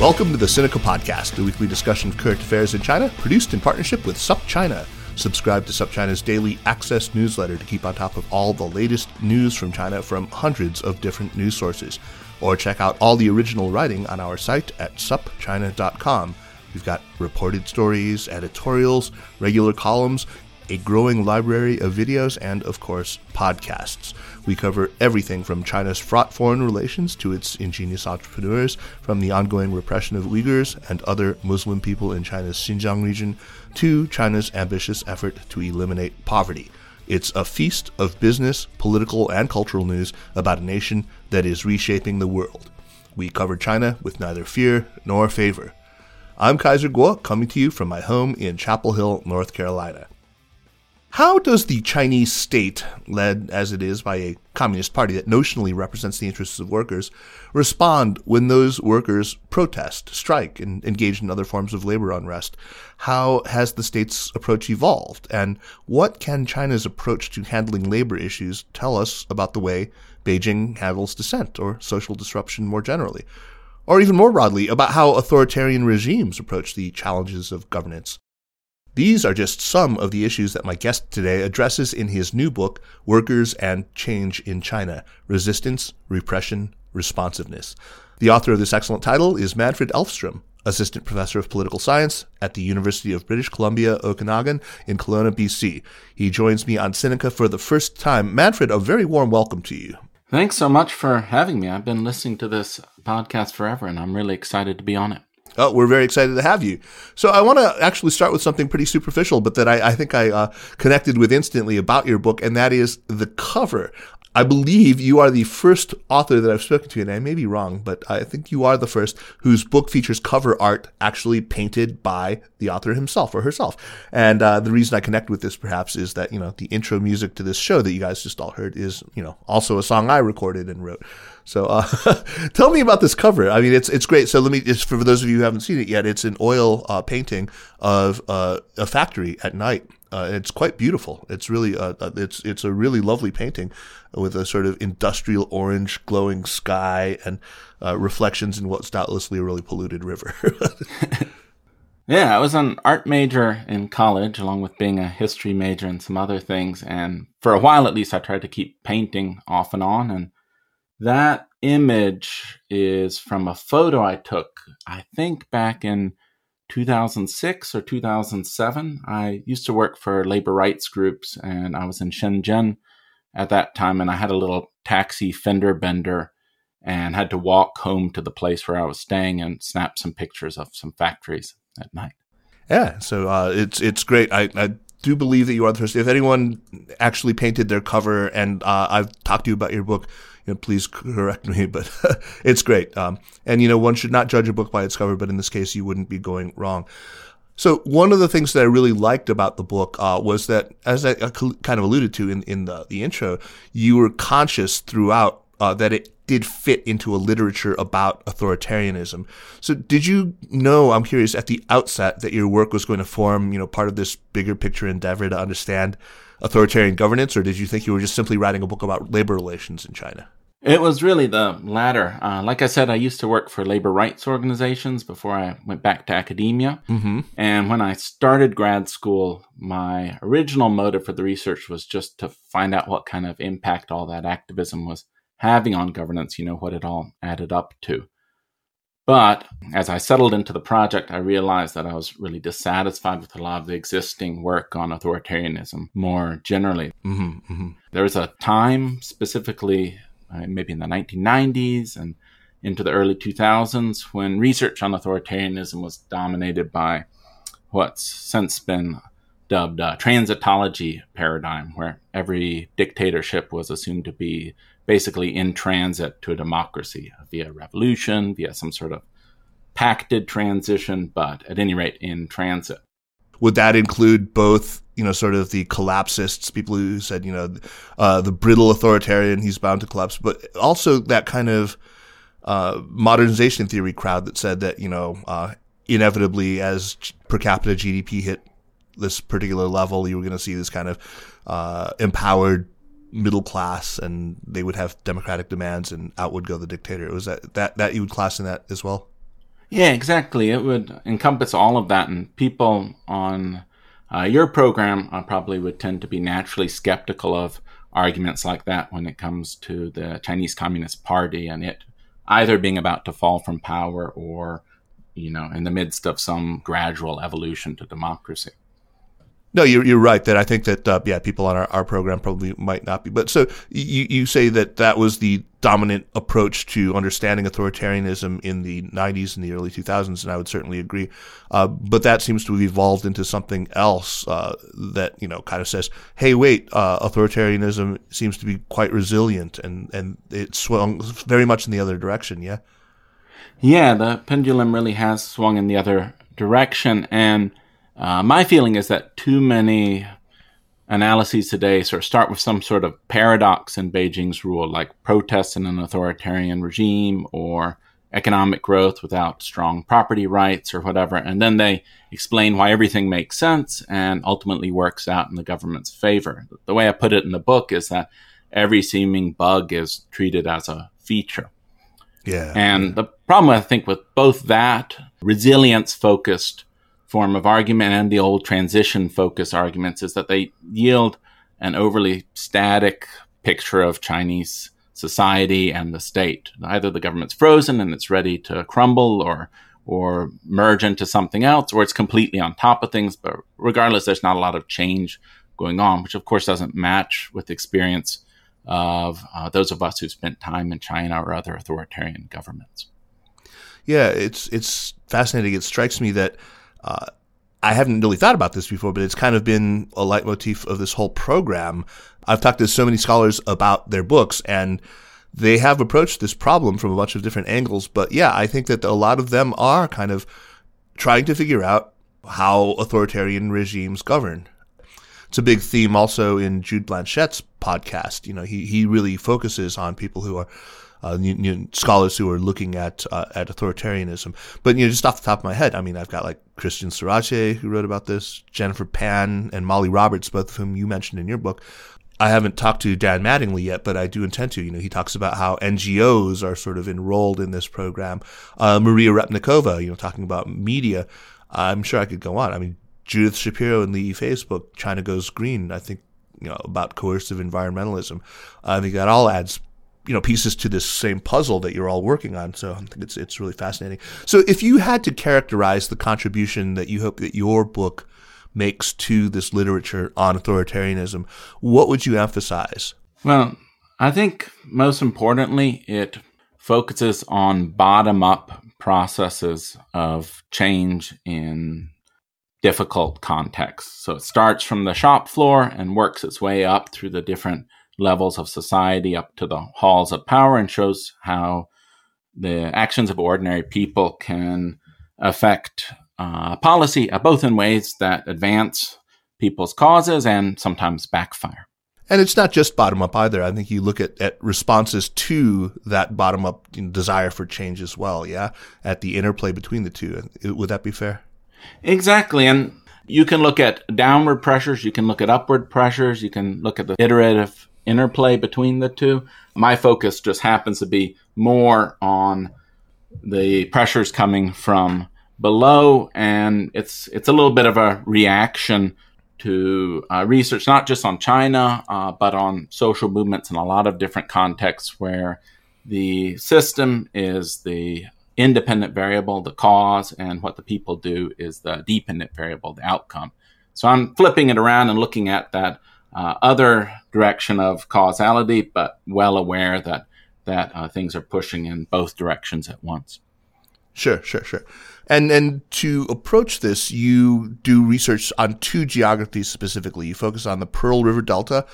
Welcome to the Sinica Podcast, a weekly discussion of current affairs in China, produced in partnership with SupChina. Subscribe to SupChina's daily access newsletter to keep on top of all the latest news from China from hundreds of different news sources. Or check out all the original writing on our site at supchina.com. We've got reported stories, editorials, regular columns, a growing library of videos, and of course, podcasts. We cover everything from China's fraught foreign relations to its ingenious entrepreneurs, from the ongoing repression of Uyghurs and other Muslim people in China's Xinjiang region, to China's ambitious effort to eliminate poverty. It's a feast of business, political, and cultural news about a nation that is reshaping the world. We cover China with neither fear nor favor. I'm Kaiser Kuo, coming to you from my home in Chapel Hill, North Carolina. How does the Chinese state, led as it is by a communist party that notionally represents the interests of workers, respond when those workers protest, strike, and engage in other forms of labor unrest? How has the state's approach evolved? And what can China's approach to handling labor issues tell us about the way Beijing handles dissent or social disruption more generally? Or even more broadly, about how authoritarian regimes approach the challenges of governance? These are just some of the issues that my guest today addresses in his new book, Workers and Change in China Resistance, Repression, Responsiveness. The author of this excellent title is Manfred Elfstrom, Assistant Professor of Political Science at the University of British Columbia, Okanagan, in Kelowna, BC. He joins me on Sinica for the first time. Manfred, a very warm welcome to you. Thanks so much for having me. I've been listening to this podcast forever, and I'm really excited to be on it. Oh, we're very excited to have you. So I want to actually start with something pretty superficial, but that I, I think I uh, connected with instantly about your book, and that is the cover. I believe you are the first author that I've spoken to, and I may be wrong, but I think you are the first whose book features cover art actually painted by the author himself or herself. And uh, the reason I connect with this, perhaps, is that you know the intro music to this show that you guys just all heard is you know also a song I recorded and wrote. So uh, tell me about this cover. I mean, it's it's great. So let me just for those of you who haven't seen it yet, it's an oil uh, painting of uh, a factory at night. Uh, it's quite beautiful. It's really uh, uh, it's it's a really lovely painting with a sort of industrial orange glowing sky and reflections in what's doubtlessly a really polluted river. yeah, I was an art major in college, along with being a history major and some other things. And for a while, at least, I tried to keep painting off and on and that image is from a photo I took, I think back in 2006 or 2007. I used to work for labor rights groups and I was in Shenzhen at that time and I had a little taxi fender bender and had to walk home to the place where I was staying and snap some pictures of some factories at night. Yeah, so uh, it's it's great. I, I do believe that you are the first. If anyone actually painted their cover, and uh, I've talked to you about your book, please correct me, but it's great. Um, and you know, one should not judge a book by its cover, but in this case, you wouldn't be going wrong. So one of the things that I really liked about the book uh, was that, as I kind of alluded to in, in the, the intro, you were conscious throughout uh, that it did fit into a literature about authoritarianism. So did you know, I'm curious, at the outset that your work was going to form, you know, part of this bigger picture endeavor to understand authoritarian governance, or did you think you were just simply writing a book about labor relations in China? It was really the latter. Uh, like I said, I used to work for labor rights organizations before I went back to academia. Mm-hmm. And when I started grad school, my original motive for the research was just to find out what kind of impact all that activism was having on governance, you know, what it all added up to. But as I settled into the project, I realized that I was really dissatisfied with a lot of the existing work on authoritarianism more generally. Mm-hmm, mm-hmm. There was a time, specifically uh, maybe in the 1990s and into the early 2000s, when research on authoritarianism was dominated by what's since been dubbed a transitology paradigm, where every dictatorship was assumed to be basically in transit to a democracy via revolution, via some sort of pacted transition, but at any rate, in transit. Would that include both, you know, sort of the collapsists, people who said, you know, uh, the brittle authoritarian, he's bound to collapse, but also that kind of uh, modernization theory crowd that said that, you know, uh, inevitably as per capita GDP hit this particular level, you were going to see this kind of uh, empowered middle class and they would have democratic demands and out would go the dictator. Was that that that you would class in that as well? Yeah, exactly. It would encompass all of that, and people on uh, your program uh, probably would tend to be naturally skeptical of arguments like that when it comes to the Chinese Communist Party and it either being about to fall from power or, you know, in the midst of some gradual evolution to democracy. No, you're, you're right that I think that, uh, yeah, people on our, our program probably might not be. But so you, you say that that was the dominant approach to understanding authoritarianism in the 90s and the early 2000s, and I would certainly agree. Uh, but that seems to have evolved into something else uh, that, you know, kind of says, hey, wait, uh, authoritarianism seems to be quite resilient, and, and it swung very much in the other direction, yeah? Yeah, the pendulum really has swung in the other direction, and uh, my feeling is that too many analyses today sort of start with some sort of paradox in Beijing's rule, like protests in an authoritarian regime or economic growth without strong property rights or whatever. And then they explain why everything makes sense and ultimately works out in the government's favor. The way I put it in the book is that every seeming bug is treated as a feature. Yeah. And the problem, I think, with both that resilience focused form of argument and the old transition focus arguments is that they yield an overly static picture of Chinese society and the state. Either the government's frozen and it's ready to crumble or or merge into something else, or it's completely on top of things. But regardless, there's not a lot of change going on, which of course doesn't match with the experience of uh, those of us who spent time in China or other authoritarian governments. Yeah, it's it's fascinating. It strikes me that uh, I haven't really thought about this before, but it's kind of been a leitmotif of this whole program. I've talked to so many scholars about their books and they have approached this problem from a bunch of different angles. But yeah, I think that a lot of them are kind of trying to figure out how authoritarian regimes govern. It's a big theme also in Jude Blanchette's podcast. You know, he, he really focuses on people who are uh, you, you, scholars who are looking at uh, at authoritarianism. But you know, just off the top of my head, I mean, I've got like Christian Sorace who wrote about this, Jennifer Pan and Molly Roberts, both of whom you mentioned in your book. I haven't talked to Dan Mattingly yet, but I do intend to. You know, he talks about how NGOs are sort of enrolled in this program. Uh, Maria Repnikova, you know, talking about media. I'm sure I could go on. I mean, Judith Shapiro and Li Yifei's book, China Goes Green, I think, you know, about coercive environmentalism. I think that all adds you know pieces to this same puzzle that you're all working on. So I think it's it's really fascinating. So if you had to characterize the contribution that you hope that your book makes to this literature on authoritarianism, what would you emphasize? Well, I think most importantly, it focuses on bottom up processes of change in difficult contexts. So it starts from the shop floor and works its way up through the different levels of society up to the halls of power and shows how the actions of ordinary people can affect uh, policy, uh, both in ways that advance people's causes and sometimes backfire. And it's not just bottom up either. I think you look at, at responses to that bottom up desire for change as well. Yeah. At the interplay between the two. Would that be fair? Exactly. And you can look at downward pressures. You can look at upward pressures. You can look at the iterative interplay between the two. My focus just happens to be more on the pressures coming from below, and it's it's a little bit of a reaction to uh, research, not just on China, uh, but on social movements in a lot of different contexts where the system is the independent variable, the cause, and what the people do is the dependent variable, the outcome. So I'm flipping it around and looking at that uh, other direction of causality, but well aware that that uh, things are pushing in both directions at once. Sure, sure, sure. And and to approach this, you do research on two geographies specifically. You focus on the Pearl River Delta,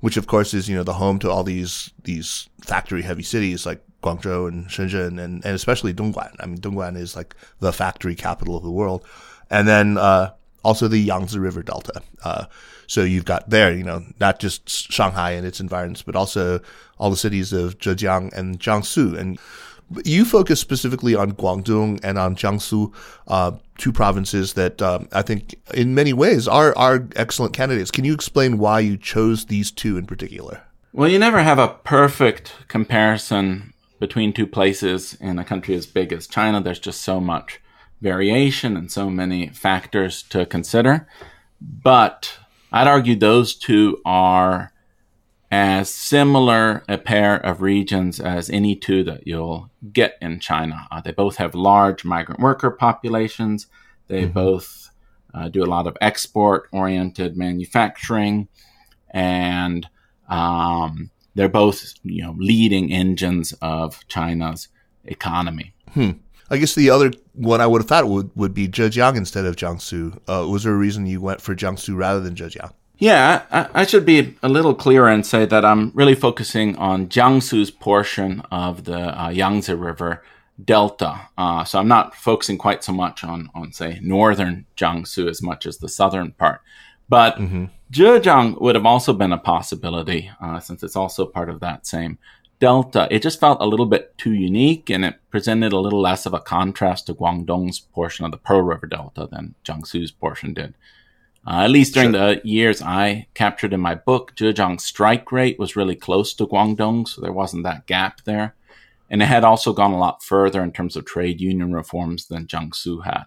which of course is you know the home to all these these factory heavy cities like Guangzhou and Shenzhen and, and especially Dongguan. I mean Dongguan is like the factory capital of the world. And then uh, also the Yangtze River Delta. Uh, so you've got there, you know, not just Shanghai and its environs, but also all the cities of Zhejiang and Jiangsu. And you focus specifically on Guangdong and on Jiangsu, uh, two provinces that um, I think in many ways are, are excellent candidates. Can you explain why you chose these two in particular? Well, you never have a perfect comparison between two places in a country as big as China, there's just so much variation and so many factors to consider. But I'd argue those two are as similar a pair of regions as any two that you'll get in China. Uh, they both have large migrant worker populations. They mm-hmm. both uh, do a lot of export oriented manufacturing, and um, they're both you know leading engines of China's economy. Hmm. I guess the other one I would have thought would, would be Zhejiang instead of Jiangsu. Uh, was there a reason you went for Jiangsu rather than Zhejiang? Yeah, I, I, should be a little clearer and say that I'm really focusing on Jiangsu's portion of the uh, Yangtze River delta. Uh, so I'm not focusing quite so much on, on say, northern Jiangsu as much as the southern part. But mm-hmm. Zhejiang would have also been a possibility uh, since it's also part of that same delta. It just felt a little bit too unique and it presented a little less of a contrast to Guangdong's portion of the Pearl River Delta than Jiangsu's portion did. Uh, at least during sure. the years I captured in my book, Zhejiang's strike rate was really close to Guangdong, so there wasn't that gap there. And it had also gone a lot further in terms of trade union reforms than Jiangsu had.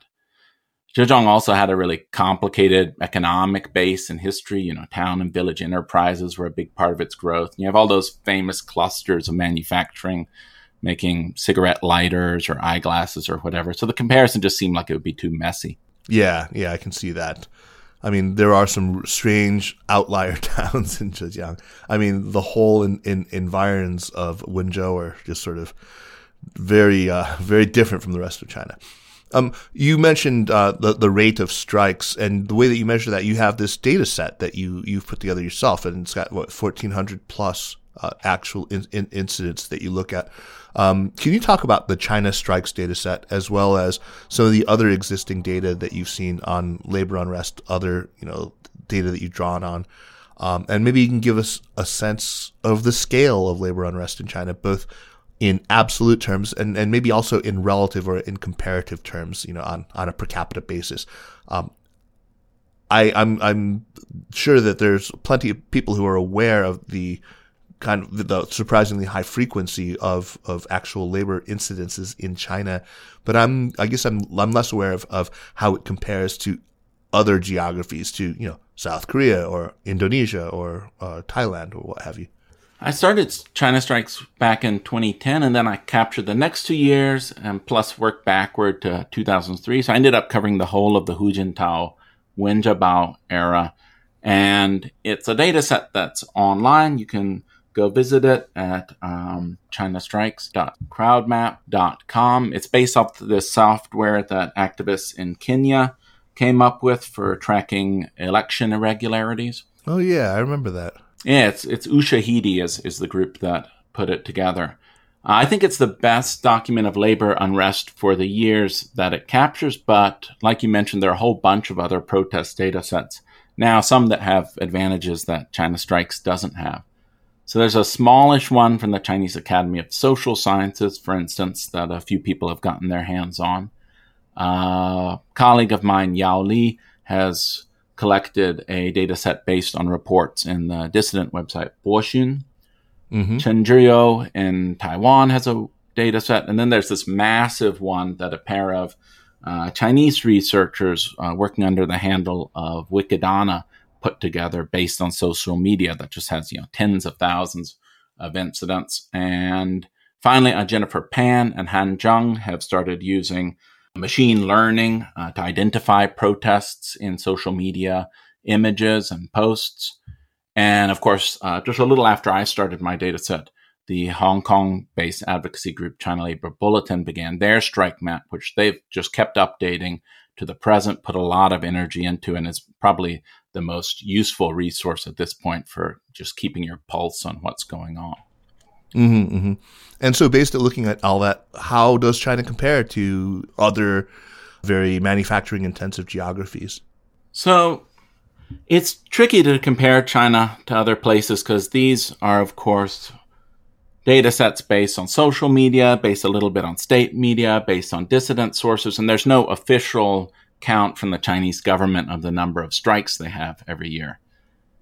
Zhejiang also had a really complicated economic base and history. You know, town and village enterprises were a big part of its growth. You have all those famous clusters of manufacturing, making cigarette lighters or eyeglasses or whatever. So the comparison just seemed like it would be too messy. Yeah, yeah, I can see that. I mean, there are some strange outlier towns in Zhejiang. I mean, the whole in, in, environs of Wenzhou are just sort of very, uh, very different from the rest of China. Um, you mentioned uh, the the rate of strikes and the way that you measure that. You have this data set that you you've put together yourself, and it's got what fourteen hundred plus uh, actual in, in incidents that you look at. Um, can you talk about the China strikes data set as well as some of the other existing data that you've seen on labor unrest, other you know data that you've drawn on, um, and maybe you can give us a sense of the scale of labor unrest in China, both in absolute terms and, and maybe also in relative or in comparative terms, you know, on, on a per capita basis. Um, I, I'm I'm sure that there's plenty of people who are aware of the kind of the surprisingly high frequency of, of actual labor incidences in China. But I'm, I guess I'm, I'm less aware of, of how it compares to other geographies to, you know, South Korea or Indonesia or uh, Thailand or what have you. I started China Strikes back in 2010 and then I captured the next two years and plus worked backward to 2003. So I ended up covering the whole of the Hu Jintao Wen Jiabao era. And it's a data set that's online. You can go visit it at um, chinastrikes.crowdmap.com. It's based off the software that activists in Kenya came up with for tracking election irregularities. Oh yeah, I remember that. Yeah, it's it's Ushahidi is is the group that put it together. Uh, I think it's the best document of labor unrest for the years that it captures, but like you mentioned, there are a whole bunch of other protest data sets. Now, some that have advantages that China Strikes doesn't have. So there's a smallish one from the Chinese Academy of Social Sciences, for instance, that a few people have gotten their hands on. Uh, a colleague of mine, Yao Li, has collected a data set based on reports in the dissident website Boxun. Mm-hmm. In Taiwan has a data set. And then there's this massive one that a pair of uh, Chinese researchers uh, working under the handle of Wickedonna put together based on social media that just has, you know, tens of thousands of incidents. And finally, uh, Jennifer Pan and Han Zhang have started using machine learning uh, to identify protests in social media images and posts. And of course, uh, just a little after I started my data set, the Hong Kong based advocacy group China Labor Bulletin began their strike map, which they've just kept updating to the present, put a lot of energy into, and is probably the most useful resource at this point for just keeping your pulse on what's going on. Mm-hmm, mm-hmm. And so, based on looking at all that, how does China compare to other very manufacturing intensive geographies? So, it's tricky to compare China to other places because these are, of course, data sets based on social media, based a little bit on state media, based on dissident sources, and there's no official count from the Chinese government of the number of strikes they have every year.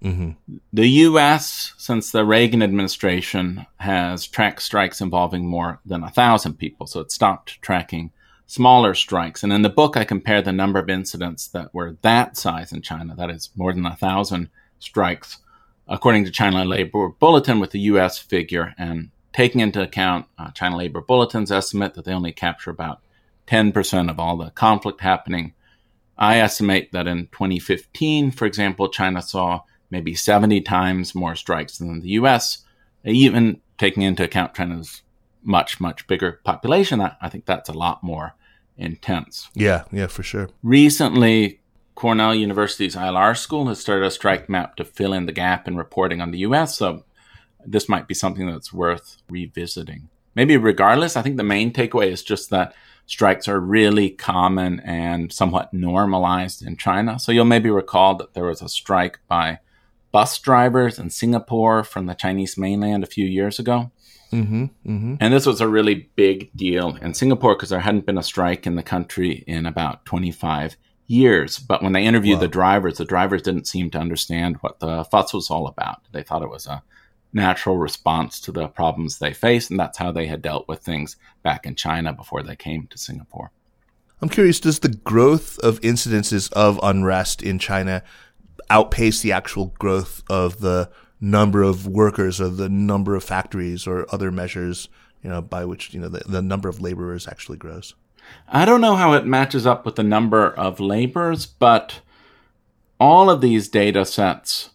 Mm-hmm. The U.S., since the Reagan administration, has tracked strikes involving more than a thousand people, so it stopped tracking smaller strikes. And in the book, I compare the number of incidents that were that size in China, that is more than a thousand strikes, according to China Labor Bulletin, with the U.S. figure, and taking into account uh, China Labor Bulletin's estimate that they only capture about 10% of all the conflict happening. I estimate that in 2015, for example, China saw maybe 70 times more strikes than the US, even taking into account China's much, much bigger population. I, I think that's a lot more intense. Yeah, yeah, for sure. Recently, Cornell University's ILR school has started a strike map to fill in the gap in reporting on the US. So this might be something that's worth revisiting. Maybe regardless, I think the main takeaway is just that strikes are really common and somewhat normalized in China. So you'll maybe recall that there was a strike by bus drivers in Singapore from the Chinese mainland a few years ago. Mm-hmm, mm-hmm. And this was a really big deal in Singapore because there hadn't been a strike in the country in about 25 years. But when they interviewed wow. the drivers, the drivers didn't seem to understand what the fuss was all about. They thought it was a natural response to the problems they faced, and that's how they had dealt with things back in China before they came to Singapore. I'm curious, does the growth of incidences of unrest in China outpace the actual growth of the number of workers or the number of factories or other measures, you know, by which, you know, the, the number of laborers actually grows? I don't know how it matches up with the number of laborers, but all of these data sets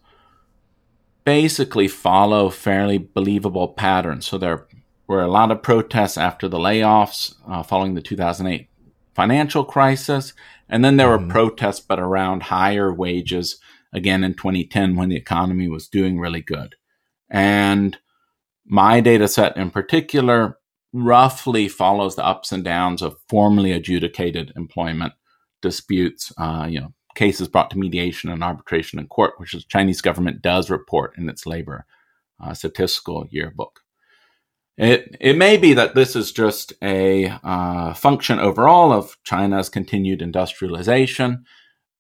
basically follow fairly believable patterns. So there were a lot of protests after the layoffs uh, following the 2008 financial crisis. And then there mm-hmm. were protests, but around higher wages again in 2010 when the economy was doing really good. And my data set in particular roughly follows the ups and downs of formally adjudicated employment disputes. Uh, you know, cases brought to mediation and arbitration in court, which the Chinese government does report in its labor uh, statistical yearbook. It, it may be that this is just a uh, function overall of China's continued industrialization,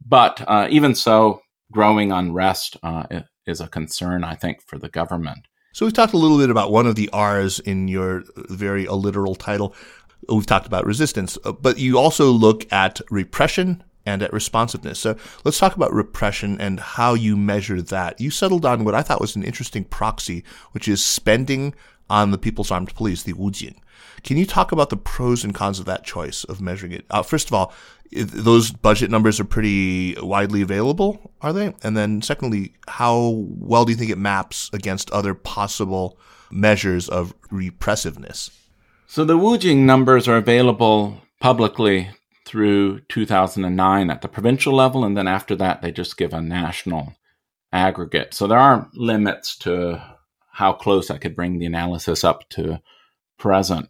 but uh, even so, growing unrest uh, is a concern, I think, for the government. So we've talked a little bit about one of the R's in your very alliteral title. We've talked about resistance, uh, but you also look at repression and at responsiveness. So let's talk about repression and how you measure that. You settled on what I thought was an interesting proxy, which is spending on the People's Armed Police, the Wujing. Can you talk about the pros and cons of that choice of measuring it? Uh, first of all, those budget numbers are pretty widely available, are they? And then secondly, how well do you think it maps against other possible measures of repressiveness? So the Wujing numbers are available publicly through 2009 at the provincial level, and then after that, they just give a national aggregate. So there are limits to how close I could bring the analysis up to present.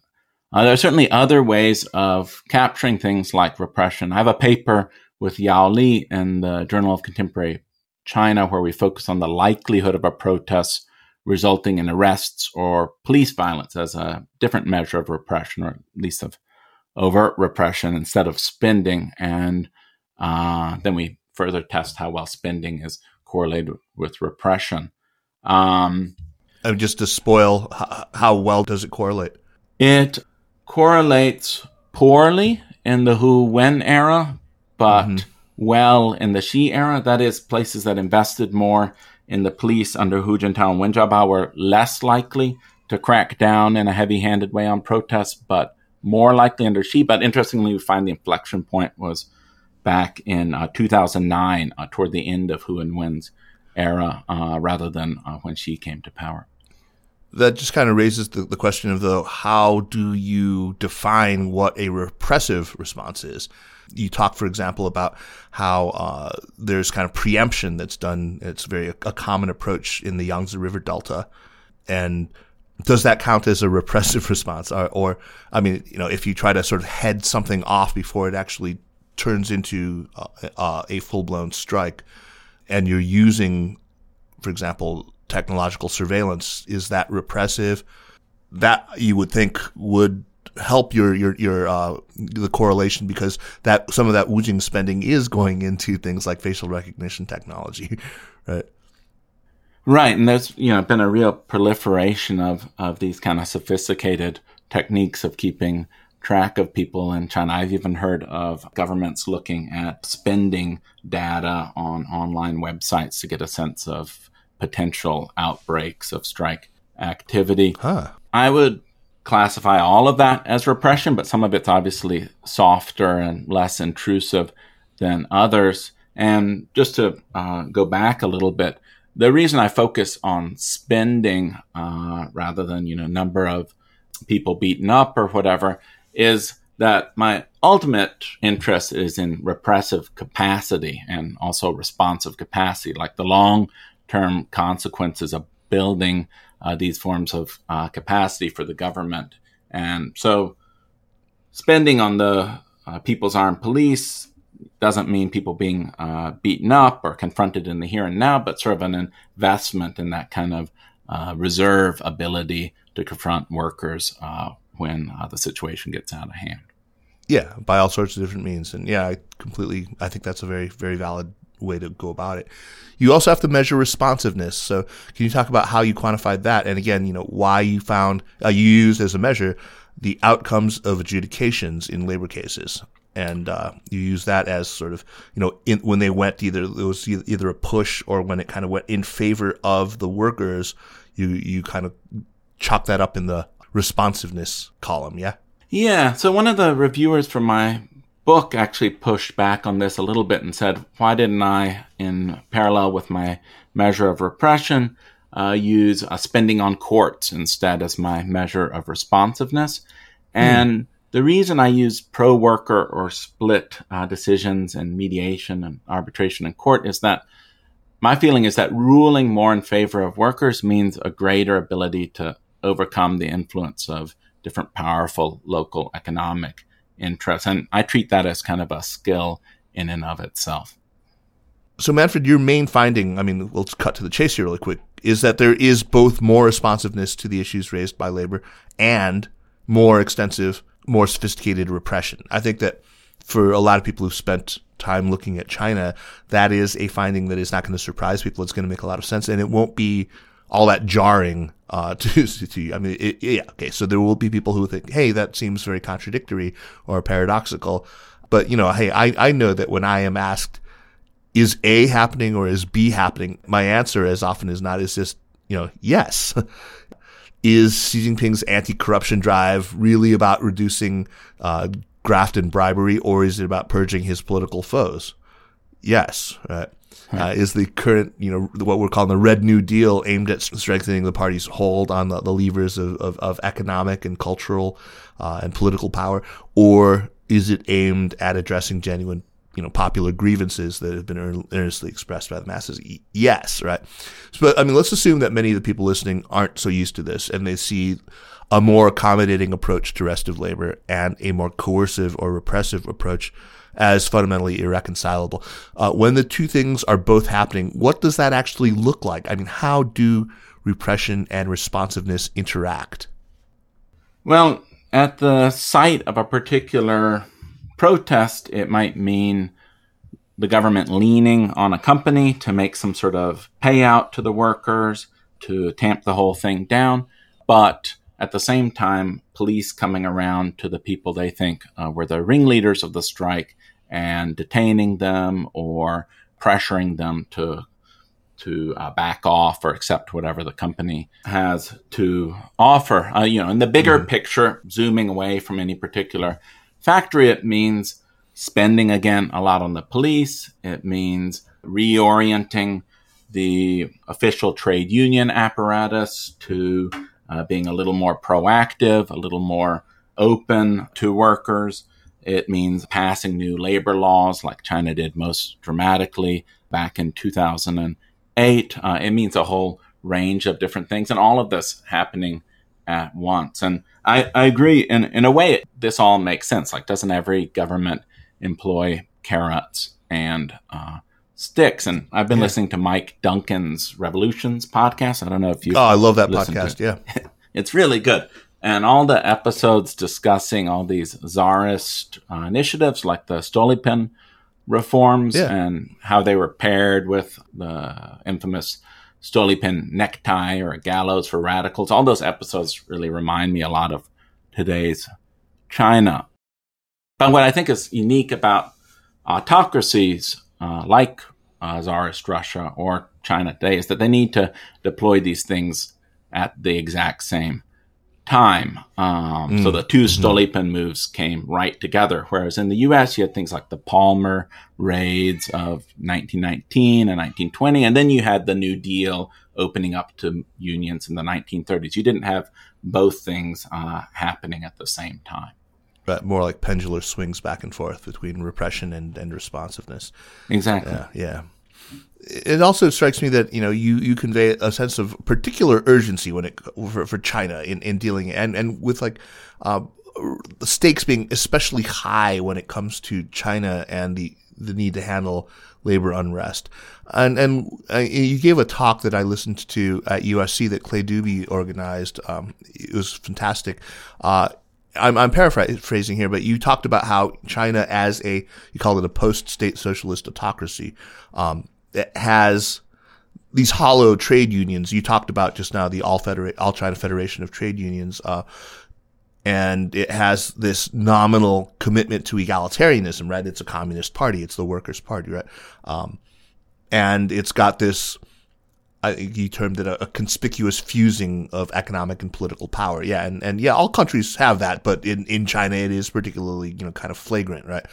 Uh, there are certainly other ways of capturing things like repression. I have a paper with Yao Li in the Journal of Contemporary China where we focus on the likelihood of a protest resulting in arrests or police violence as a different measure of repression, or at least of overt repression instead of spending. And uh, then we further test how well spending is correlated with repression. Um, and just to spoil, how well does it correlate? It correlates poorly in the Hu Wen era, but mm-hmm. well in the Xi era. That is, places that invested more in the police under Hu Jintao and Wen Jiabao were less likely to crack down in a heavy handed way on protests, but more likely under Xi. But interestingly, we find the inflection point was back in uh, 2009, uh, toward the end of Hu and Wen's era, uh, rather than uh, when Xi came to power. That just kind of raises the, the question of the how do you define what a repressive response is? You talk, for example, about how uh, there's kind of preemption that's done. It's very a, common approach in the Yangtze River Delta, and does that count as a repressive response? Or, or, I mean, you know, if you try to sort of head something off before it actually turns into uh, uh, a full blown strike, and you're using, for example, technological surveillance, is that repressive? That you would think would help your your your uh, the correlation because that some of that Wujing spending is going into things like facial recognition technology, right? Right, and there's you know been a real proliferation of of these kind of sophisticated techniques of keeping track of people in China. I've even heard of governments looking at spending data on online websites to get a sense of potential outbreaks of strike activity. Huh. I would classify all of that as repression, but some of it's obviously softer and less intrusive than others. And just to uh, go back a little bit, the reason I focus on spending uh, rather than you know number of people beaten up or whatever is that my ultimate interest is in repressive capacity and also responsive capacity, like the long term consequences of building uh, these forms of uh, capacity for the government. And so spending on the uh, People's Armed Police doesn't mean people being uh, beaten up or confronted in the here and now, but sort of an investment in that kind of uh, reserve ability to confront workers uh, when uh, the situation gets out of hand. Yeah, by all sorts of different means, and yeah, I completely. I think that's a very, very valid way to go about it. You also have to measure responsiveness. So, can you talk about how you quantified that, and again, you know, why you found uh, you used as a measure the outcomes of adjudications in labor cases, and uh, you use that as sort of you know in, when they went either it was either a push or when it kind of went in favor of the workers, you you kind of chop that up in the responsiveness column, yeah? Yeah. So one of the reviewers from my book actually pushed back on this a little bit and said, why didn't I, in parallel with my measure of repression, uh, use uh, spending on courts instead as my measure of responsiveness? Hmm. And the reason I use pro worker or split uh, decisions and mediation and arbitration in court is that my feeling is that ruling more in favor of workers means a greater ability to overcome the influence of different powerful local economic interests. And I treat that as kind of a skill in and of itself. So, Manfred, your main finding, I mean, let's cut to the chase here really quick, is that there is both more responsiveness to the issues raised by labor and more extensive, more sophisticated repression. I think that for a lot of people who've spent time looking at China, that is a finding that is not going to surprise people. It's going to make a lot of sense and it won't be all that jarring uh, to, to you. I mean, it, yeah, okay. So there will be people who think, hey, that seems very contradictory or paradoxical. But, you know, hey, I, I know that when I am asked, is A happening or is B happening? My answer, as often as not, is just, you know, yes. is Xi Jinping's anti corruption drive really about reducing uh, graft and bribery, or is it about purging his political foes? Yes. Right uh, is the current, you know, what we're calling the Red New Deal aimed at strengthening the party's hold on the, the levers of, of, of, economic and cultural uh, and political power, or is it aimed at addressing genuine, you know, popular grievances that have been earnestly expressed by the masses? Yes, right. But I mean, let's assume that many of the people listening aren't so used to this, and they see a more accommodating approach to restive labor and a more coercive or repressive approach as fundamentally irreconcilable. Uh, when the two things are both happening, what does that actually look like? I mean, how do repression and responsiveness interact? Well, at the site of a particular protest, it might mean the government leaning on a company to make some sort of payout to the workers to tamp the whole thing down. But at the same time, police coming around to the people they think uh, were the ringleaders of the strike and detaining them or pressuring them to to uh, back off or accept whatever the company has to offer. Uh, you know, in the bigger mm-hmm. picture, zooming away from any particular factory, it means spending again a lot on the police. It means reorienting the official trade union apparatus to uh, being a little more proactive, a little more open to workers. It means passing new labor laws like China did most dramatically back in 2008. Uh, it means a whole range of different things, and all of this happening at once. And I, I agree, in, in a way, this all makes sense. Like, doesn't every government employ carrots and uh, sticks? And I've been yeah. listening to Mike Duncan's Revolutions podcast. I don't know if you. Oh, I love that podcast. Yeah. it's really good and all the episodes discussing all these czarist uh, initiatives like the Stolypin reforms yeah. and how they were paired with the infamous Stolypin necktie or gallows for radicals. All those episodes really remind me a lot of today's China. But what I think is unique about autocracies uh, like uh, Tsarist Russia or China today is that they need to deploy these things at the exact same time. Um, mm. So the 2 mm-hmm. Stolypin moves came right together. Whereas in the US, you had things like the Palmer raids of 1919 and 1920. And then you had the New Deal opening up to unions in the 1930s. You didn't have both things uh, happening at the same time. But more like pendular swings back and forth between repression and, and responsiveness. Exactly. Yeah. yeah it also strikes me that you know you, you convey a sense of particular urgency when it for, for China in, in dealing and and with like uh, the stakes being especially high when it comes to China and the the need to handle labor unrest. And and uh, you gave a talk that I listened to at USC that Clay Dube organized. Um, it was fantastic. Uh, I'm, I'm, paraphrasing here, but you talked about how China, as a you call it a post-state socialist autocracy, um, that has these hollow trade unions. You talked about just now the All All China Federation of Trade Unions, uh, and it has this nominal commitment to egalitarianism. Right? It's a communist party. It's the Workers' Party. Right? Um, and it's got this. I, you termed it a, a, conspicuous fusing of economic and political power. Yeah, and, and yeah, all countries have that, but in, in China it is particularly you know kind of flagrant, right?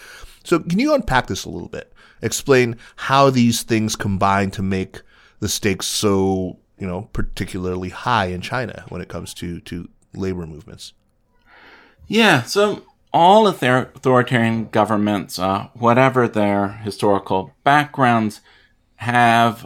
So can you unpack this a little bit? Explain how these things combine to make the stakes so, you know, particularly high in China when it comes to, to labor movements. Yeah, so all authoritarian governments, uh, whatever their historical backgrounds, have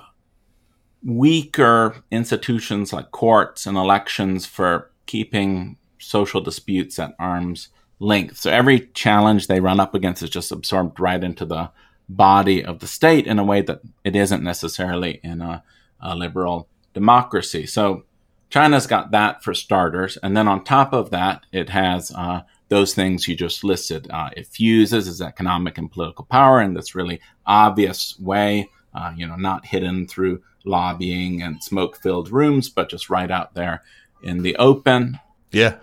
weaker institutions like courts and elections for keeping social disputes at arm's length. So every challenge they run up against is just absorbed right into the body of the state in a way that it isn't necessarily in a, a liberal democracy. So China's got that for starters. And then on top of that, it has uh, those things you just listed. Uh, it fuses its economic and political power in this really obvious way, uh, you know, not hidden through lobbying and smoke filled rooms, but just right out there in the open. Yeah.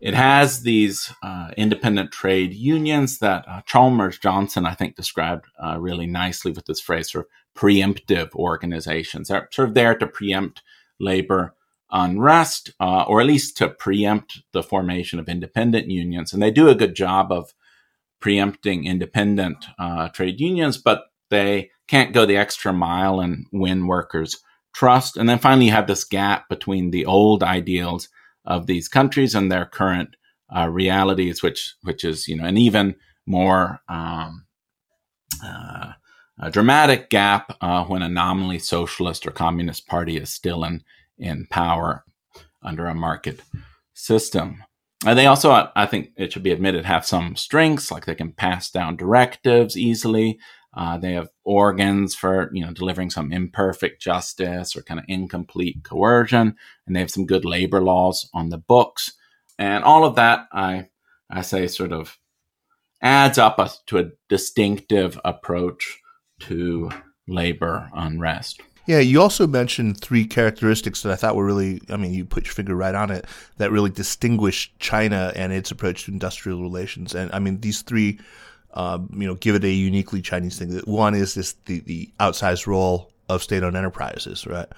It has these uh, independent trade unions that uh, Chalmers Johnson, I think, described uh, really nicely with this phrase, sort of preemptive organizations. They're sort of there to preempt labor unrest, uh, or at least to preempt the formation of independent unions. And they do a good job of preempting independent uh, trade unions, but they can't go the extra mile and win workers' trust. And then finally, you have this gap between the old ideals of these countries and their current uh, realities, which which is you know an even more um, uh, dramatic gap uh, when a nominally socialist or communist party is still in in power under a market system. And they also, I think it should be admitted, have some strengths, like they can pass down directives easily. Uh, they have organs for you know delivering some imperfect justice or kind of incomplete coercion, and they have some good labor laws on the books, and all of that I I say sort of adds up a, to a distinctive approach to labor unrest. Yeah, you also mentioned three characteristics that I thought were really, I mean, you put your finger right on it, that really distinguish China and its approach to industrial relations. And I mean, these three uh, you know, give it a uniquely Chinese thing. One is this the, the outsized role of state-owned enterprises, right?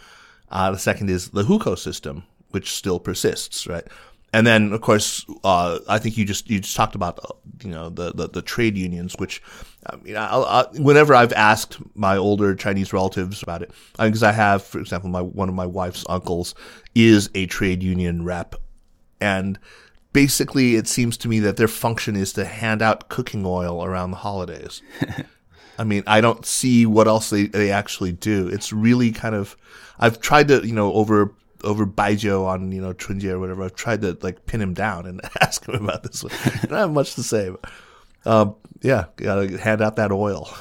Uh, the second is the hukou system, which still persists, right? And then, of course, uh, I think you just you just talked about you know the the, the trade unions, which I mean, I, I, whenever I've asked my older Chinese relatives about it, because I, I have, for example, my one of my wife's uncles is a trade union rep, and basically it seems to me that their function is to hand out cooking oil around the holidays. I mean, I don't see what else they, they actually do. It's really kind of, I've tried to, you know, over, over Baijiu on, you know, Chunjie or whatever, I've tried to like pin him down and ask him about this. One. I don't have much to say. But, um, yeah, gotta hand out that oil.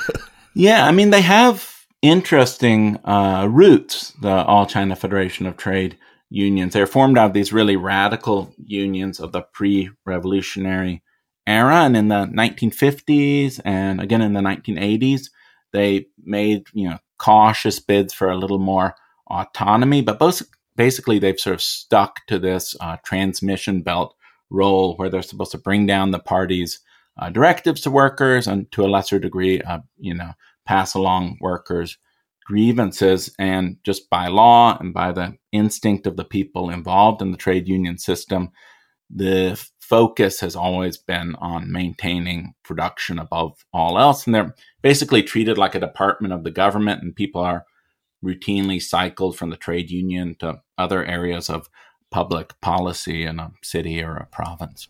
yeah, I mean, they have interesting uh, roots, the All China Federation of Trade unions. They're formed out of these really radical unions of the pre revolutionary era. And in the 1950s and again in the 1980s, they made, you know, cautious bids for a little more autonomy, but both basically they've sort of stuck to this uh, transmission belt role where they're supposed to bring down the party's uh, directives to workers and to a lesser degree, uh, you know, pass along workers' grievances. And just by law and by the instinct of the people involved in the trade union system, the focus has always been on maintaining production above all else. And they're basically treated like a department of the government, and people are routinely cycled from the trade union to other areas of public policy in a city or a province.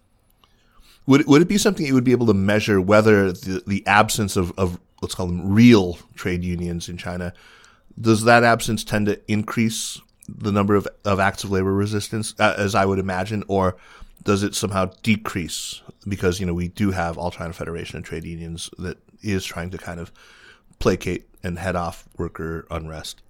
Would, would it be something you would be able to measure whether the, the absence of, of, let's call them real trade unions in China, does that absence tend to increase the number of, of acts of labor resistance, uh, as I would imagine, or does it somehow decrease because, you know, we do have All China Federation of Trade Unions that is trying to kind of placate and head off worker unrest?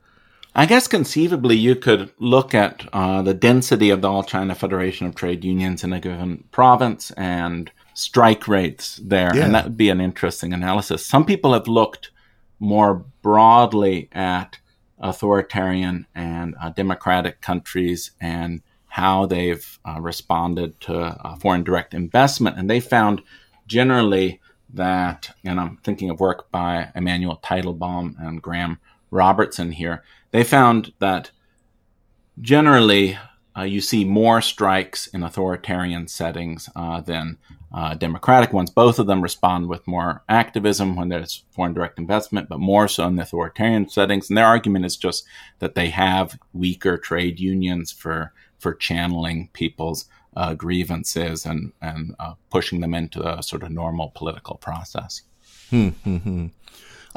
I guess conceivably you could look at uh, the density of the All China Federation of Trade Unions in a given province and strike rates there, yeah. and that would be an interesting analysis. Some people have looked more broadly at authoritarian and uh, democratic countries and how they've uh, responded to uh, foreign direct investment, and they found generally that, and I'm thinking of work by Emmanuel Teitelbaum and Graeme Robertson here, they found that generally uh, you see more strikes in authoritarian settings uh, than uh, democratic ones. Both of them respond with more activism when there's foreign direct investment, but more so in authoritarian settings. And their argument is just that they have weaker trade unions for for channeling people's uh, grievances and and uh, pushing them into a sort of normal political process. Hmm, hmm, hmm.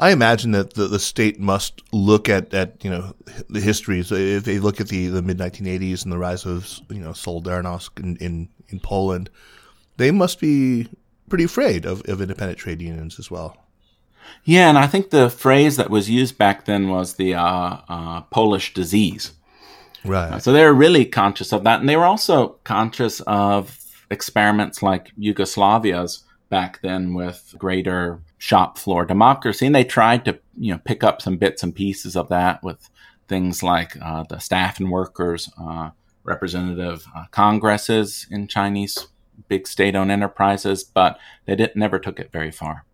I imagine that the, the state must look at, at you know the history. So if they look at the, the mid 1980s and the rise of you know Solidarnosc in, in, in Poland, they must be pretty afraid of, of independent trade unions as well. Yeah, and I think the phrase that was used back then was the uh, uh, Polish disease. Right. So they were really conscious of that, and they were also conscious of experiments like Yugoslavia's back then with greater shop floor democracy, and they tried to you know pick up some bits and pieces of that with things like uh, the staff and workers uh, representative uh, congresses in Chinese big state-owned enterprises, but they didn't never took it very far.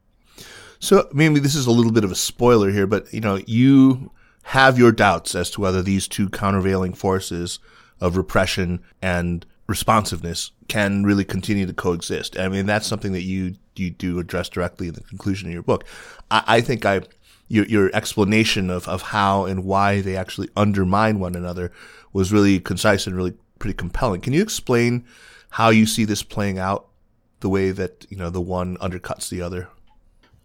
So maybe this is a little bit of a spoiler here, but you know you have your doubts as to whether these two countervailing forces of repression and responsiveness can really continue to coexist. I mean, that's something that you you do address directly in the conclusion of your book. I, I think I your, your explanation of, of how and why they actually undermine one another was really concise and really pretty compelling. Can you explain how you see this playing out the way that you know the one undercuts the other?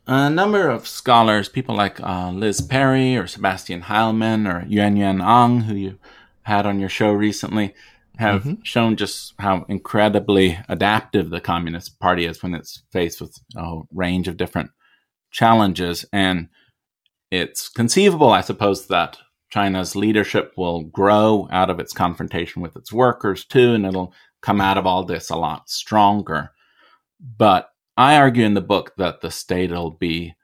A number of scholars, people like uh, Liz Perry or Sebastian Heilmann or Yuen Yuen Ang, who you had on your show recently, have mm-hmm. shown just how incredibly adaptive the Communist Party is when it's faced with a range of different challenges. And it's conceivable, I suppose, that China's leadership will grow out of its confrontation with its workers too, and it'll come out of all this a lot stronger. But I argue in the book that the state will be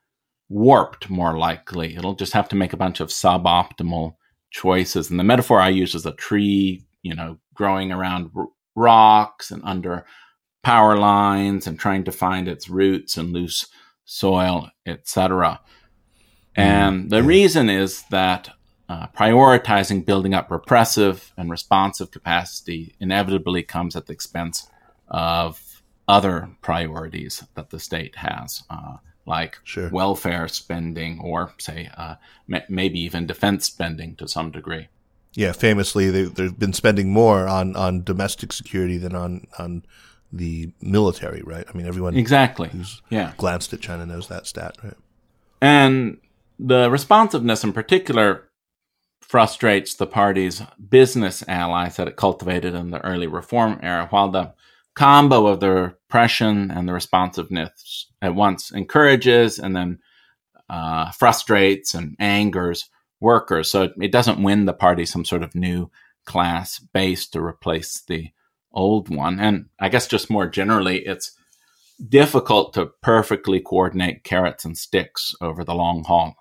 warped more likely. It'll just have to make a bunch of suboptimal choices. And the metaphor I use is a tree you know, growing around r- rocks and under power lines and trying to find its roots in loose soil, etc. Mm-hmm. And the reason is that uh, prioritizing building up repressive and responsive capacity inevitably comes at the expense of other priorities that the state has, uh, like sure. welfare spending or, say, uh, m- maybe even defense spending to some degree yeah, famously they, they've been spending more on, on domestic security than on, on the military, right? I mean, everyone exactly who's yeah. glanced at China knows that stat, right? And the responsiveness in particular frustrates the party's business allies that it cultivated in the early reform era, while the combo of the repression and the responsiveness at once encourages and then uh, frustrates and angers workers. So it, it doesn't win the party some sort of new class base to replace the old one. And I guess just more generally, it's difficult to perfectly coordinate carrots and sticks over the long haul.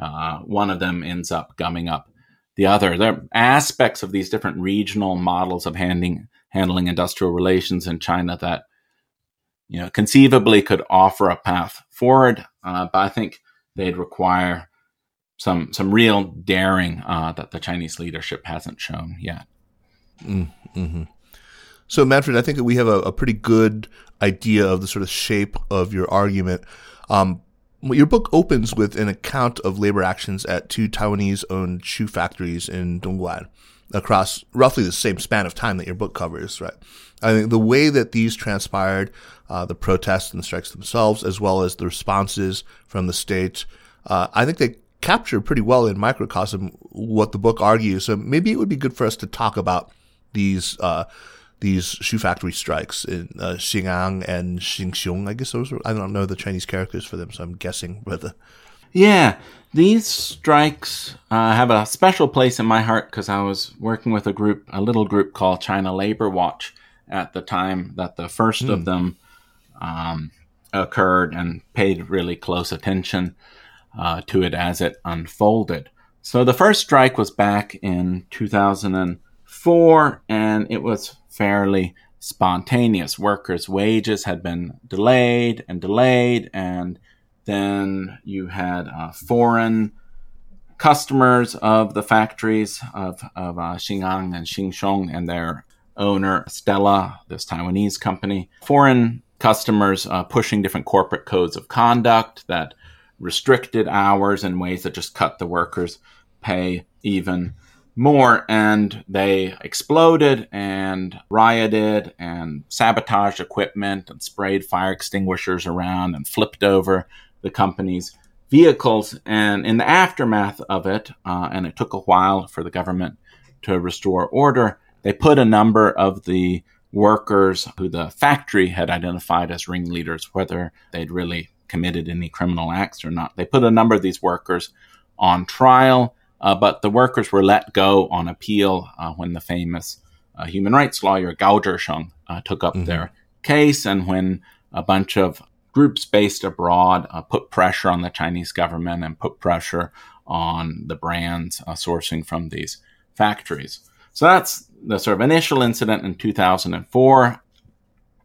Uh, one of them ends up gumming up the other. There are aspects of these different regional models of handling handling industrial relations in China that you know conceivably could offer a path forward, uh, but I think they'd require some some real daring uh, that the Chinese leadership hasn't shown yet. Mm-hmm. So, Manfred, I think that we have a, a, pretty good idea of the sort of shape of your argument. Um, your book opens with an account of labor actions at two Taiwanese owned shoe factories in Dongguan across roughly the same span of time that your book covers, right? I think the way that these transpired, uh, the protests and the strikes themselves, as well as the responses from the state, uh, I think they capture pretty well in microcosm what the book argues. So maybe it would be good for us to talk about these uh, these shoe factory strikes in uh, Xin'an and Xinxiong. I guess those are, I don't know the Chinese characters for them, so I'm guessing whether. Yeah, these strikes uh, have a special place in my heart because I was working with a group, a little group called China Labor Watch at the time that the first mm. of hmm. them um, occurred and paid really close attention uh, to it as it unfolded. So the first strike was back in 2004, and it was fairly spontaneous. Workers' wages had been delayed and delayed, and then you had uh, foreign customers of the factories of, of uh, Xin'an and Xinxiong and their owner, Stella, this Taiwanese company. Foreign customers uh, pushing different corporate codes of conduct that restricted hours in ways that just cut the workers' pay even more. And they exploded and rioted and sabotaged equipment and sprayed fire extinguishers around and flipped over the company's vehicles. And in the aftermath of it, uh, and it took a while for the government to restore order, they put a number of the workers who the factory had identified as ringleaders, whether they'd really committed any criminal acts or not. They put a number of these workers on trial, uh, but the workers were let go on appeal uh, when the famous uh, human rights lawyer Gao Zhisheng uh, took up mm-hmm. their case, and when a bunch of groups based abroad uh, put pressure on the Chinese government and put pressure on the brands uh, sourcing from these factories. So that's the sort of initial incident in 2004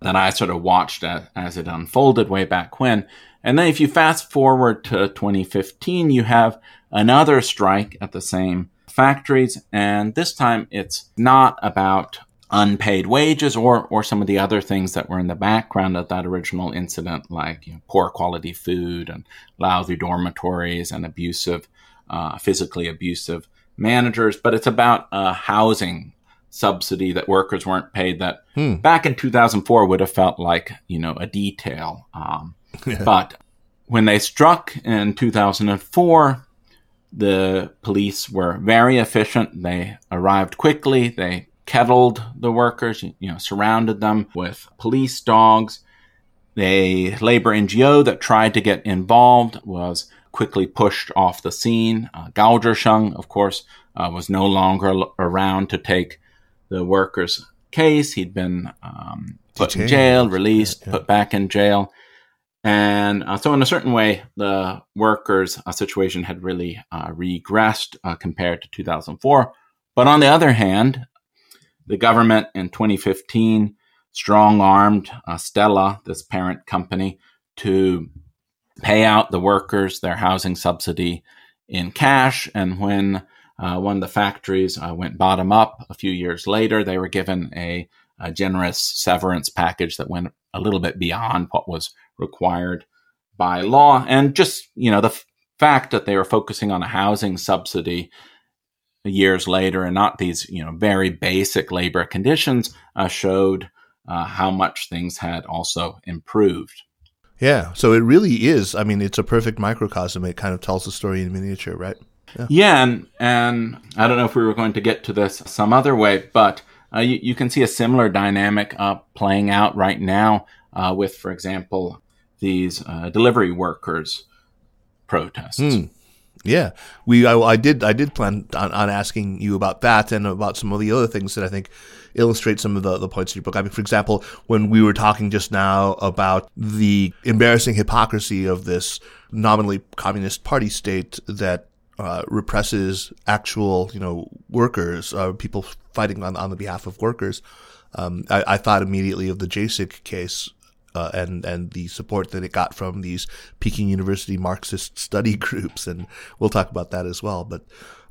that I sort of watched as, as it unfolded way back when. And then if you fast forward to 2015, you have another strike at the same factories. And this time it's not about unpaid wages or, or some of the other things that were in the background of that original incident, like you know, poor quality food and lousy dormitories and abusive, uh, physically abusive managers. But it's about a housing subsidy that workers weren't paid that hmm. back in 2004 would have felt like, you know, a detail. Um, yeah. But when they struck in 2004, the police were very efficient. They arrived quickly. They kettled the workers, you know, surrounded them with police dogs. A labor NGO that tried to get involved was quickly pushed off the scene. Uh, Gao Zhisheng, of course, uh, was no longer l- around to take the workers' case. He'd been um, put in jail, released, yeah, yeah. put back in jail. And uh, so, in a certain way, the workers' uh, situation had really uh, regressed uh, compared to 2004. But on the other hand, the government in 2015 strong armed uh, Stella, this parent company, to pay out the workers their housing subsidy in cash. And when uh, one of the factories went bottom up a few years later, they were given a, a generous severance package that went a little bit beyond what was required by law. And just, you know, the f- fact that they were focusing on a housing subsidy years later and not these, you know, very basic labor conditions uh, showed uh, how much things had also improved. Yeah. So it really is. I mean, it's a perfect microcosm. It kind of tells the story in miniature, right? Yeah. yeah and, and I don't know if we were going to get to this some other way, but uh, you, you, can see a similar dynamic uh, playing out right now uh, with, for example, these uh, delivery workers protests. Mm. Yeah, we I, I, did I did plan on, on, asking you about that and about some of the other things that I think illustrate some of the, the points in your book. I mean, for example, when we were talking just now about the embarrassing hypocrisy of this nominally communist party state that uh, represses actual, you know, workers, uh, people fighting on on the behalf of workers. Um, I, I, thought immediately of the Jasic case uh, and and the support that it got from these Peking University Marxist study groups, and we'll talk about that as well. But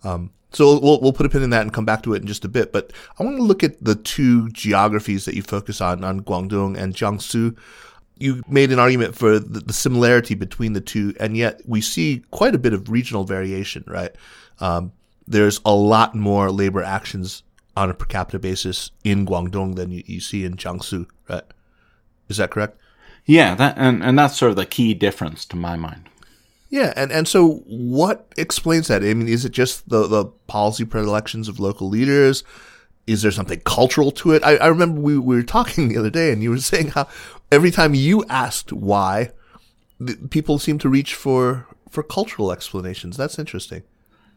um, so we'll we'll put a pin in that and come back to it in just a bit. But I want to look at the two geographies that you focus on on Guangdong and Jiangsu. You made an argument for the, the similarity between the two, and yet we see quite a bit of regional variation. Right? Um, there's a lot more labor actions on a per capita basis in Guangdong than you, you see in Jiangsu. Right? Is that correct? Yeah, that and, and that's sort of the key difference to my mind. Yeah, and, and so what explains that? I mean, is it just the, the policy predilections of local leaders? Is there something cultural to it? I, I remember we, we were talking the other day and you were saying how every time you asked why, people seem to reach for for cultural explanations. That's interesting.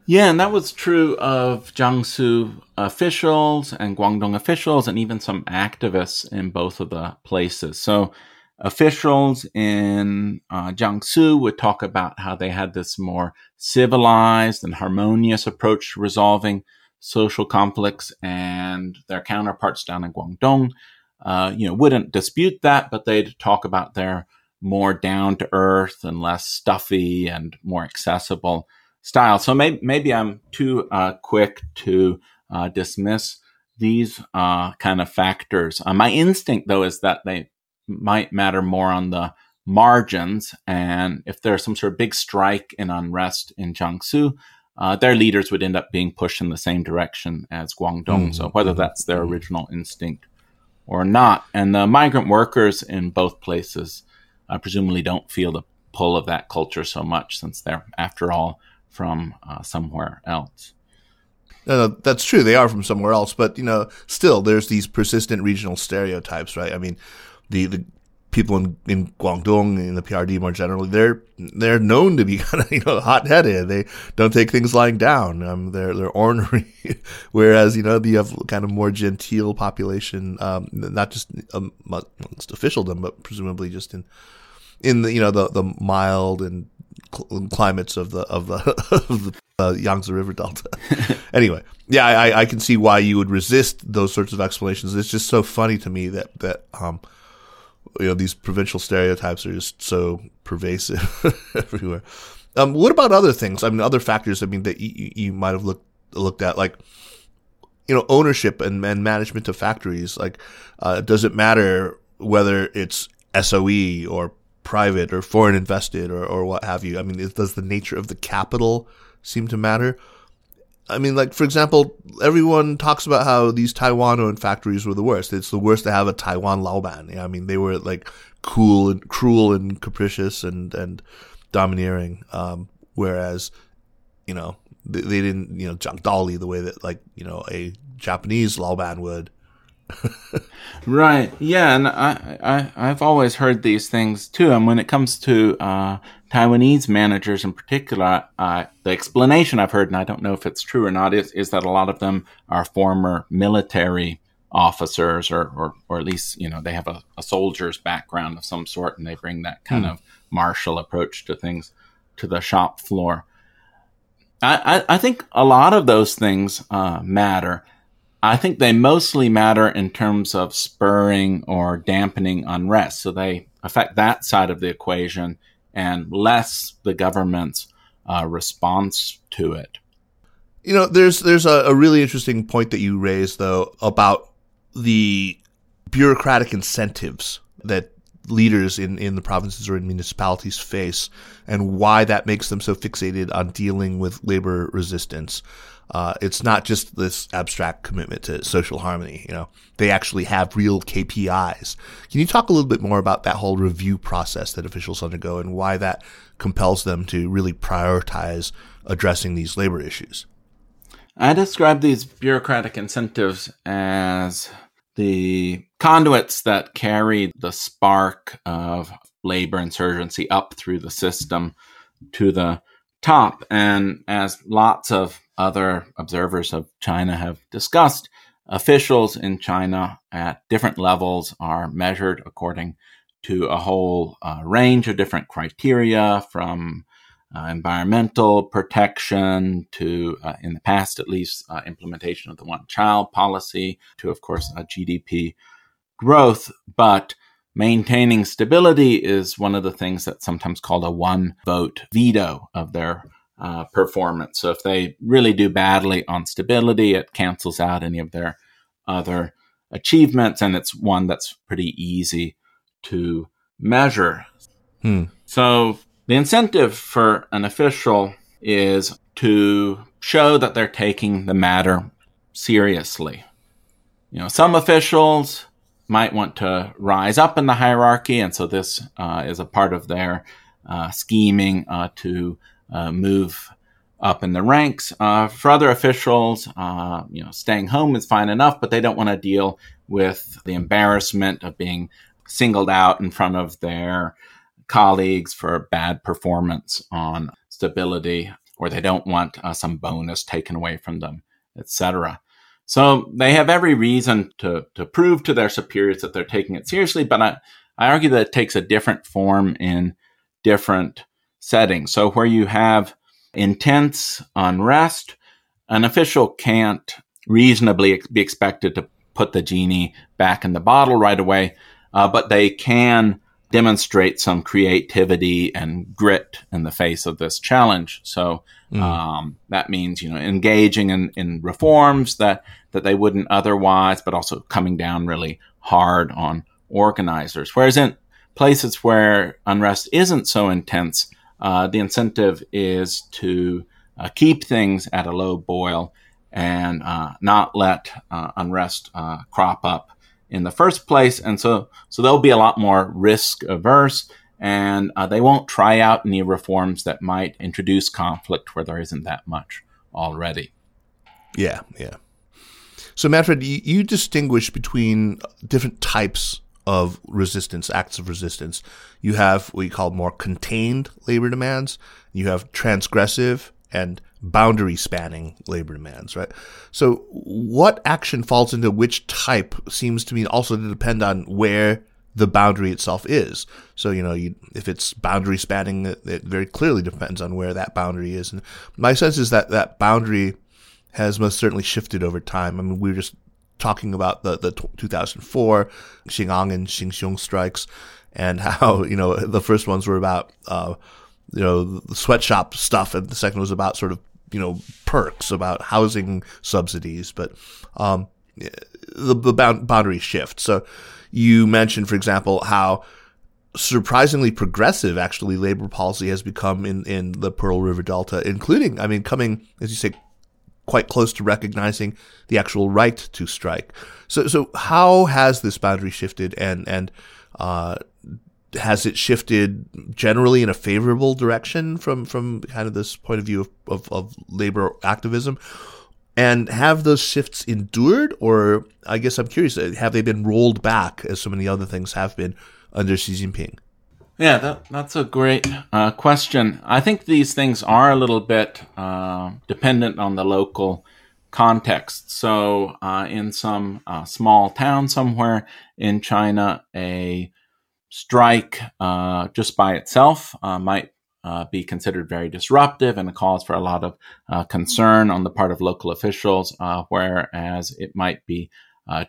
Yeah, and that was true of Jiangsu officials and Guangdong officials, and even some activists in both of the places. So, officials in uh, Jiangsu would talk about how they had this more civilized and harmonious approach to resolving social conflicts, and their counterparts down in Guangdong, uh, you know, wouldn't dispute that, but they'd talk about their more down to earth and less stuffy and more accessible style. So maybe, maybe I'm too uh, quick to uh, dismiss these uh, kind of factors. Uh, my instinct, though, is that they might matter more on the margins. And if there's some sort of big strike and unrest in Jiangsu, uh, their leaders would end up being pushed in the same direction as Guangdong. Mm-hmm. So whether that's their original instinct or not, and the migrant workers in both places uh, presumably don't feel the pull of that culture so much, since they're, after all, from uh, somewhere else. No, no, that's true. They are from somewhere else, but you know, still, there's these persistent regional stereotypes, right? I mean, the the people in, in Guangdong in the PRD more generally, they're they're known to be kind of you know hot headed. They don't take things lying down. Um, they're they're ornery, whereas you know you have kind of more genteel population, um, not just amongst officialdom, but presumably just in in the you know the the mild and climates of the of the, of the uh, Yangtze River Delta. anyway, yeah, I, I can see why you would resist those sorts of explanations. It's just so funny to me that that um, you know these provincial stereotypes are just so pervasive everywhere. Um, what about other things? I mean, other factors. I mean, that you, you might have looked looked at, like you know, ownership and, and management of factories. Like, uh, does it matter whether it's SOE or private or foreign invested or, or what have you? I mean, does the nature of the capital seem to matter? I mean, like, for example, everyone talks about how these Taiwan owned factories were the worst. It's the worst to have a Taiwan Laoban. I mean, they were like cool and cruel and capricious and, and domineering. Um, whereas, you know, they, they, didn't, you know, Zhang Dali the way that like, you know, a Japanese Laoban would right. Yeah, and I, I I've always heard these things too. And when it comes to uh, Taiwanese managers in particular, uh, the explanation I've heard, and I don't know if it's true or not, is is that a lot of them are former military officers, or or, or at least you know they have a, a soldier's background of some sort, and they bring that kind hmm. of martial approach to things to the shop floor. I, I, I think a lot of those things uh, matter I think they mostly matter in terms of spurring or dampening unrest. So they affect that side of the equation and less the government's uh, response to it. You know, there's there's a, a really interesting point that you raised though about the bureaucratic incentives that leaders in, in the provinces or in municipalities face and why that makes them so fixated on dealing with labor resistance. Uh, it's not just this abstract commitment to social harmony. You know, they actually have real KPIs. Can you talk a little bit more about that whole review process that officials undergo and why that compels them to really prioritize addressing these labor issues? I describe these bureaucratic incentives as the conduits that carry the spark of labor insurgency up through the system to the top. And as lots of other observers of China have discussed, officials in China at different levels are measured according to a whole uh, range of different criteria from uh, environmental protection to, uh, in the past at least, uh, implementation of the one child policy to, of course, GDP growth. But maintaining stability is one of the things that's sometimes called a one vote veto of their uh, performance. So if they really do badly on stability, it cancels out any of their other achievements, and it's one that's pretty easy to measure. Hmm. So the incentive for an official is to show that they're taking the matter seriously. You know, some officials might want to rise up in the hierarchy, and so this uh, is a part of their uh, scheming uh, to move up in the ranks. Uh, for other officials, uh, you know, staying home is fine enough, but they don't want to deal with the embarrassment of being singled out in front of their colleagues for bad performance on stability, or they don't want uh, some bonus taken away from them, etc. So they have every reason to, to prove to their superiors that they're taking it seriously, but I, I argue that it takes a different form in different settings. So where you have intense unrest, an official can't reasonably be expected to put the genie back in the bottle right away, uh, but they can demonstrate some creativity and grit in the face of this challenge. So mm. um, that means you know engaging in, in reforms that that they wouldn't otherwise, but also coming down really hard on organizers. Whereas in places where unrest isn't so intense, uh, the incentive is to uh, keep things at a low boil and uh, not let uh, unrest uh, crop up in the first place. And so, so they'll be a lot more risk averse and they won't try out any reforms that might introduce conflict where there isn't that much already. Yeah, yeah. So, Manfred, you, you distinguish between different types of resistance, acts of resistance. You have what you call more contained labor demands. You have transgressive and boundary spanning labor demands, right? So what action falls into which type seems to me also to depend on where the boundary itself is. So, you know, you, if it's boundary spanning, it, it, very clearly depends on where that boundary is. And my sense is that that boundary has most certainly shifted over time. I mean, we were just talking about the, the 2004 Xin'an and Xinxiong strikes and how, you know, the first ones were about, uh, you know, the sweatshop stuff, and the second was about sort of, you know, perks, about housing subsidies. But um, the, the boundary shift. So you mentioned, for example, how surprisingly progressive actually labor policy has become in, in the Pearl River Delta, including, I mean, coming, as you say, quite close to recognizing the actual right to strike. So, so how has this boundary shifted, and and uh, has it shifted generally in a favorable direction from from kind of this point of view of, of, of labor activism? And have those shifts endured, or I guess I'm curious, have they been rolled back as so many other things have been under Xi Jinping? Yeah, that, that's a great uh, question. I think these things are a little bit uh, dependent on the local context. So, uh, in some uh, small town somewhere in China, a strike uh, just by itself uh, might be considered very disruptive and a cause for a lot of concern on the part of local officials, whereas it might be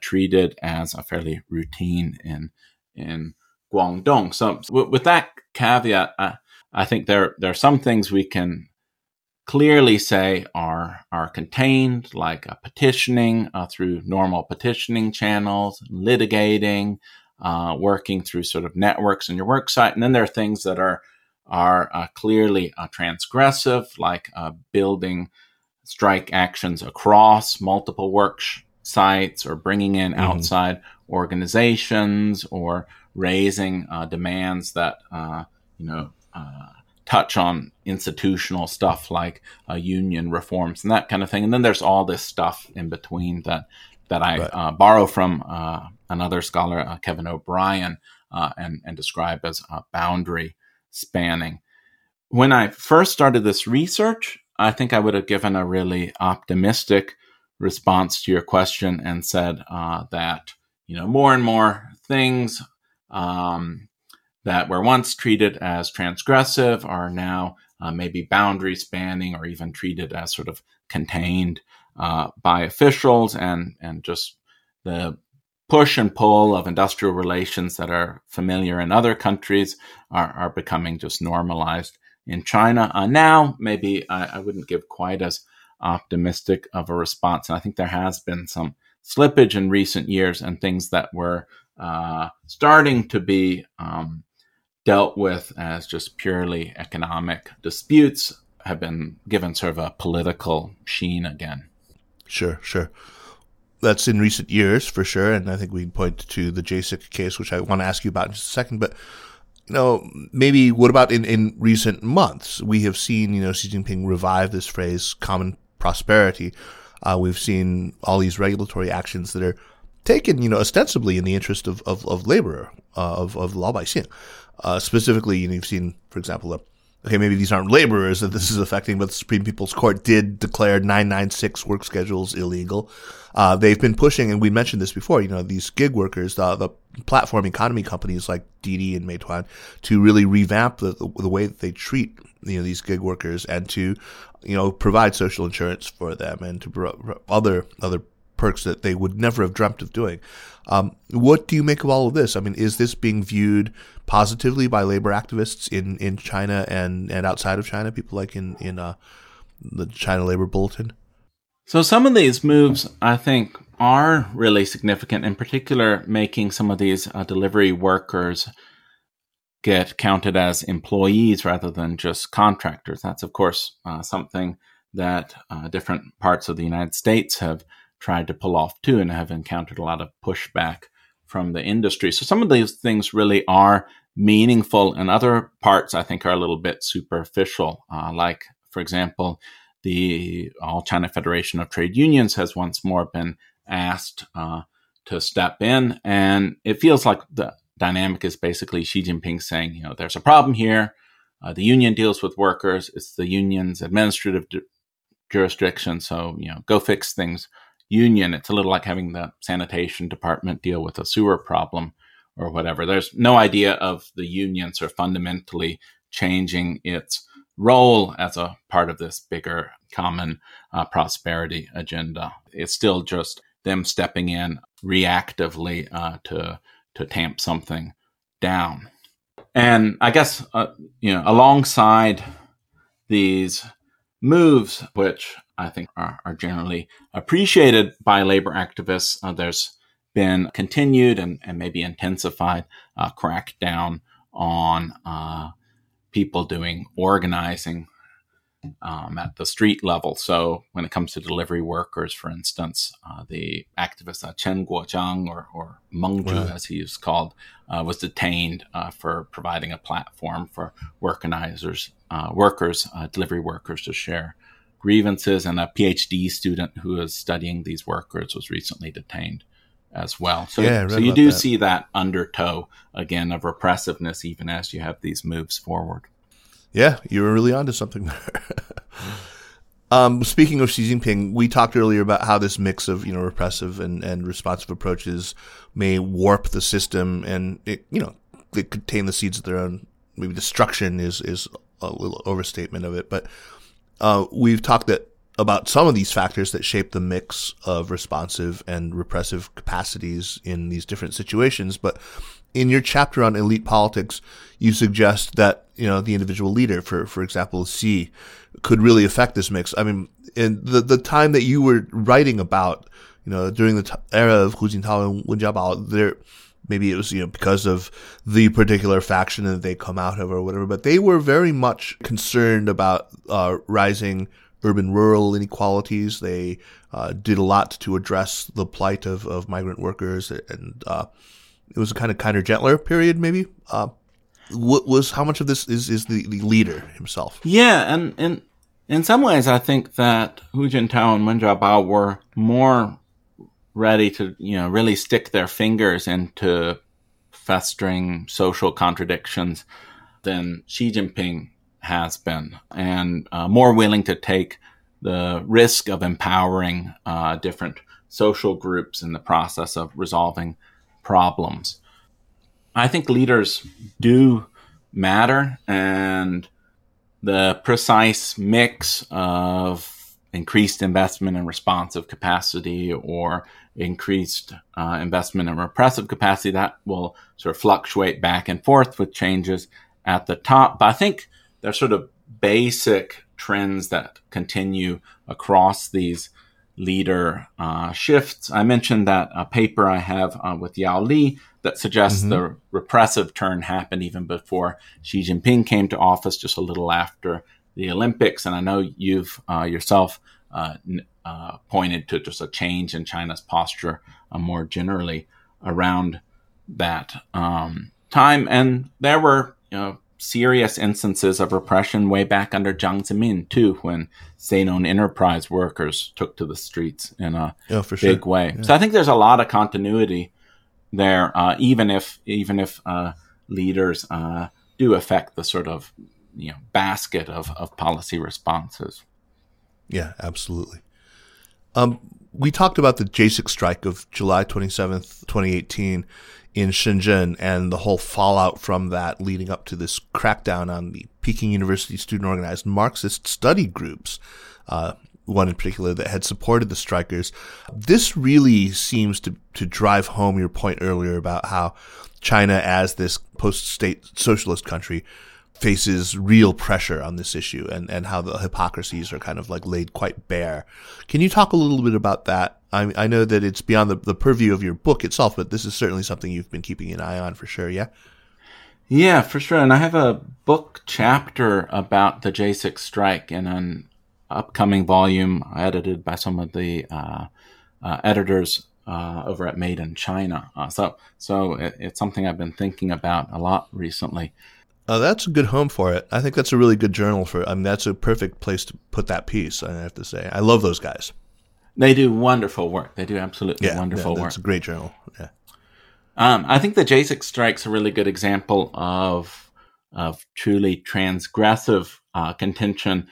treated as a fairly routine in in Guangdong. So with that caveat, I, I think there there are some things we can clearly say are are contained, like uh, petitioning uh, through normal petitioning channels, litigating, uh, working through sort of networks in your work site, and then there are things that are are uh, clearly uh, transgressive, like uh, building strike actions across multiple work sites, or bringing in mm-hmm. outside organizations, or raising uh, demands that uh, you know uh, touch on institutional stuff like uh, union reforms and that kind of thing. And then there's all this stuff in between that that I right. Uh, borrow from uh, another scholar, Kevin O'Brien, and and describe as boundary spanning. when I first started this research, I think I would have given a really optimistic response to your question and said uh, that you know more and more things um, that were once treated as transgressive are now uh, maybe boundary spanning or even treated as sort of contained uh, by officials and and just the push and pull of industrial relations that are familiar in other countries are, are becoming just normalized in China. Uh, now, maybe I, I, wouldn't give quite as optimistic of a response. And I think there has been some slippage in recent years and things that were uh, starting to be um, dealt with as just purely economic disputes have been given sort of a political sheen again. Sure, sure. That's in recent years for sure, and I think we can point to the Jasic case, which I want to ask you about in just a second. But you know, maybe what about in, in recent months? We have seen, you know, Xi Jinping revive this phrase "common prosperity." Uh, we've seen all these regulatory actions that are taken, you know, ostensibly in the interest of of, of labor, uh, of of Laobaixing. Uh, specifically, you know, you've seen, for example, okay, maybe these aren't laborers that this is affecting, but the Supreme People's Court did declare 996 work schedules illegal. Uh, they've been pushing, and we mentioned this before, you know, these gig workers, the, the platform economy companies like Didi and Meituan to really revamp the, the, the way that they treat, you know, these gig workers and to, you know, provide social insurance for them and to other, other perks that they would never have dreamt of doing. Um, what do you make of all of this? I mean, is this being viewed positively by labor activists in, in China and, and outside of China? People like in in uh, the China Labor Bulletin. So some of these moves, I think, are really significant. In particular, making some of these uh, delivery workers get counted as employees rather than just contractors. That's of course uh, something that uh, different parts of the United States have tried to pull off too and have encountered a lot of pushback from the industry. So some of these things really are meaningful, and other parts I think are a little bit superficial. Uh, like, for example, the All China Federation of Trade Unions has once more been asked uh, to step in, and it feels like the dynamic is basically Xi Jinping saying, you know, there's a problem here. Uh, the union deals with workers. It's the union's administrative jurisdiction. So, you know, go fix things union, it's a little like having the sanitation department deal with a sewer problem or whatever. There's no idea of the union sort of fundamentally changing its role as a part of this bigger common uh, prosperity agenda. It's still just them stepping in reactively uh, to to tamp something down. And I guess uh, you know alongside these moves, which I think are, are generally appreciated by labor activists. Uh, there's been continued and, and maybe intensified uh, crackdown on uh, people doing organizing um, at the street level. So when it comes to delivery workers, for instance, uh, the activist uh, Chen Guojiang, or, or Meng Zhu, right. as he is called, uh, was detained uh, for providing a platform for organizers, uh, workers, uh, delivery workers to share grievances. And a PhD student who is studying these workers was recently detained as well. So, yeah, so you do that. see that undertow again of repressiveness, even as you have these moves forward. Yeah, you were really onto something there. um, speaking of Xi Jinping, we talked earlier about how this mix of you know repressive and, and responsive approaches may warp the system, and it you know they contain the seeds of their own maybe destruction is is a little overstatement of it, but uh, we've talked that about some of these factors that shape the mix of responsive and repressive capacities in these different situations. But in your chapter on elite politics, you suggest that you know the individual leader, for for example, Xi, could really affect this mix. I mean, in the the time that you were writing about, you know, during the t- era of Hu Jintao and Wen Jiabao, there maybe it was you know because of the particular faction that they come out of or whatever, but they were very much concerned about uh, rising urban rural inequalities. They uh, did a lot to address the plight of, of migrant workers and uh, it was a kind of kinder, gentler period, maybe. Uh, what was how much of this is is the, the leader himself? Yeah, and in in some ways, I think that Hu Jintao and Wen Jiabao were more ready to you know really stick their fingers into festering social contradictions than Xi Jinping has been, and uh, more willing to take the risk of empowering uh, different social groups in the process of resolving problems. I think leaders do matter, and the precise mix of increased investment and responsive capacity or increased uh, investment in repressive capacity that will sort of fluctuate back and forth with changes at the top. But I think there's sort of basic trends that continue across these leader uh, shifts. I mentioned that a paper I have uh, with Yao Li that suggests mm-hmm. the repressive turn happened even before Xi Jinping came to office, just a little after the Olympics. And I know you've uh, yourself uh, uh, pointed to just a change in China's posture uh, more generally around that um, time. And there were you know, serious instances of repression way back under Jiang Zemin too, when state-owned enterprise workers took to the streets in a oh, big sure. way. Yeah. So I think there's a lot of continuity there, uh, even if even if uh, leaders uh, do affect the sort of you know basket of, of policy responses. Yeah, absolutely. Um, we talked about the Jasic strike of July 27th, 2018 in Shenzhen and the whole fallout from that leading up to this crackdown on the Peking University student organized Marxist study groups, uh, one in particular that had supported the strikers. This really seems to, to drive home your point earlier about how China, as this post state socialist country, faces real pressure on this issue and, and how the hypocrisies are kind of like laid quite bare. Can you talk a little bit about that? I, I know that it's beyond the, the purview of your book itself, but this is certainly something you've been keeping an eye on for sure. Yeah. Yeah, for sure. And I have a book chapter about the Jasic strike in an upcoming volume edited by some of the uh, uh, editors uh, over at Made in China. Uh, so, so it, it's something I've been thinking about a lot recently. Uh, that's a good home for it. I think that's a really good journal for. I mean, that's a perfect place to put that piece. I have to say, I love those guys. They do wonderful work. They do absolutely yeah, wonderful yeah, work. It's a great journal. Yeah. Um, I think the Jasic strike's a really good example of of truly transgressive uh, contention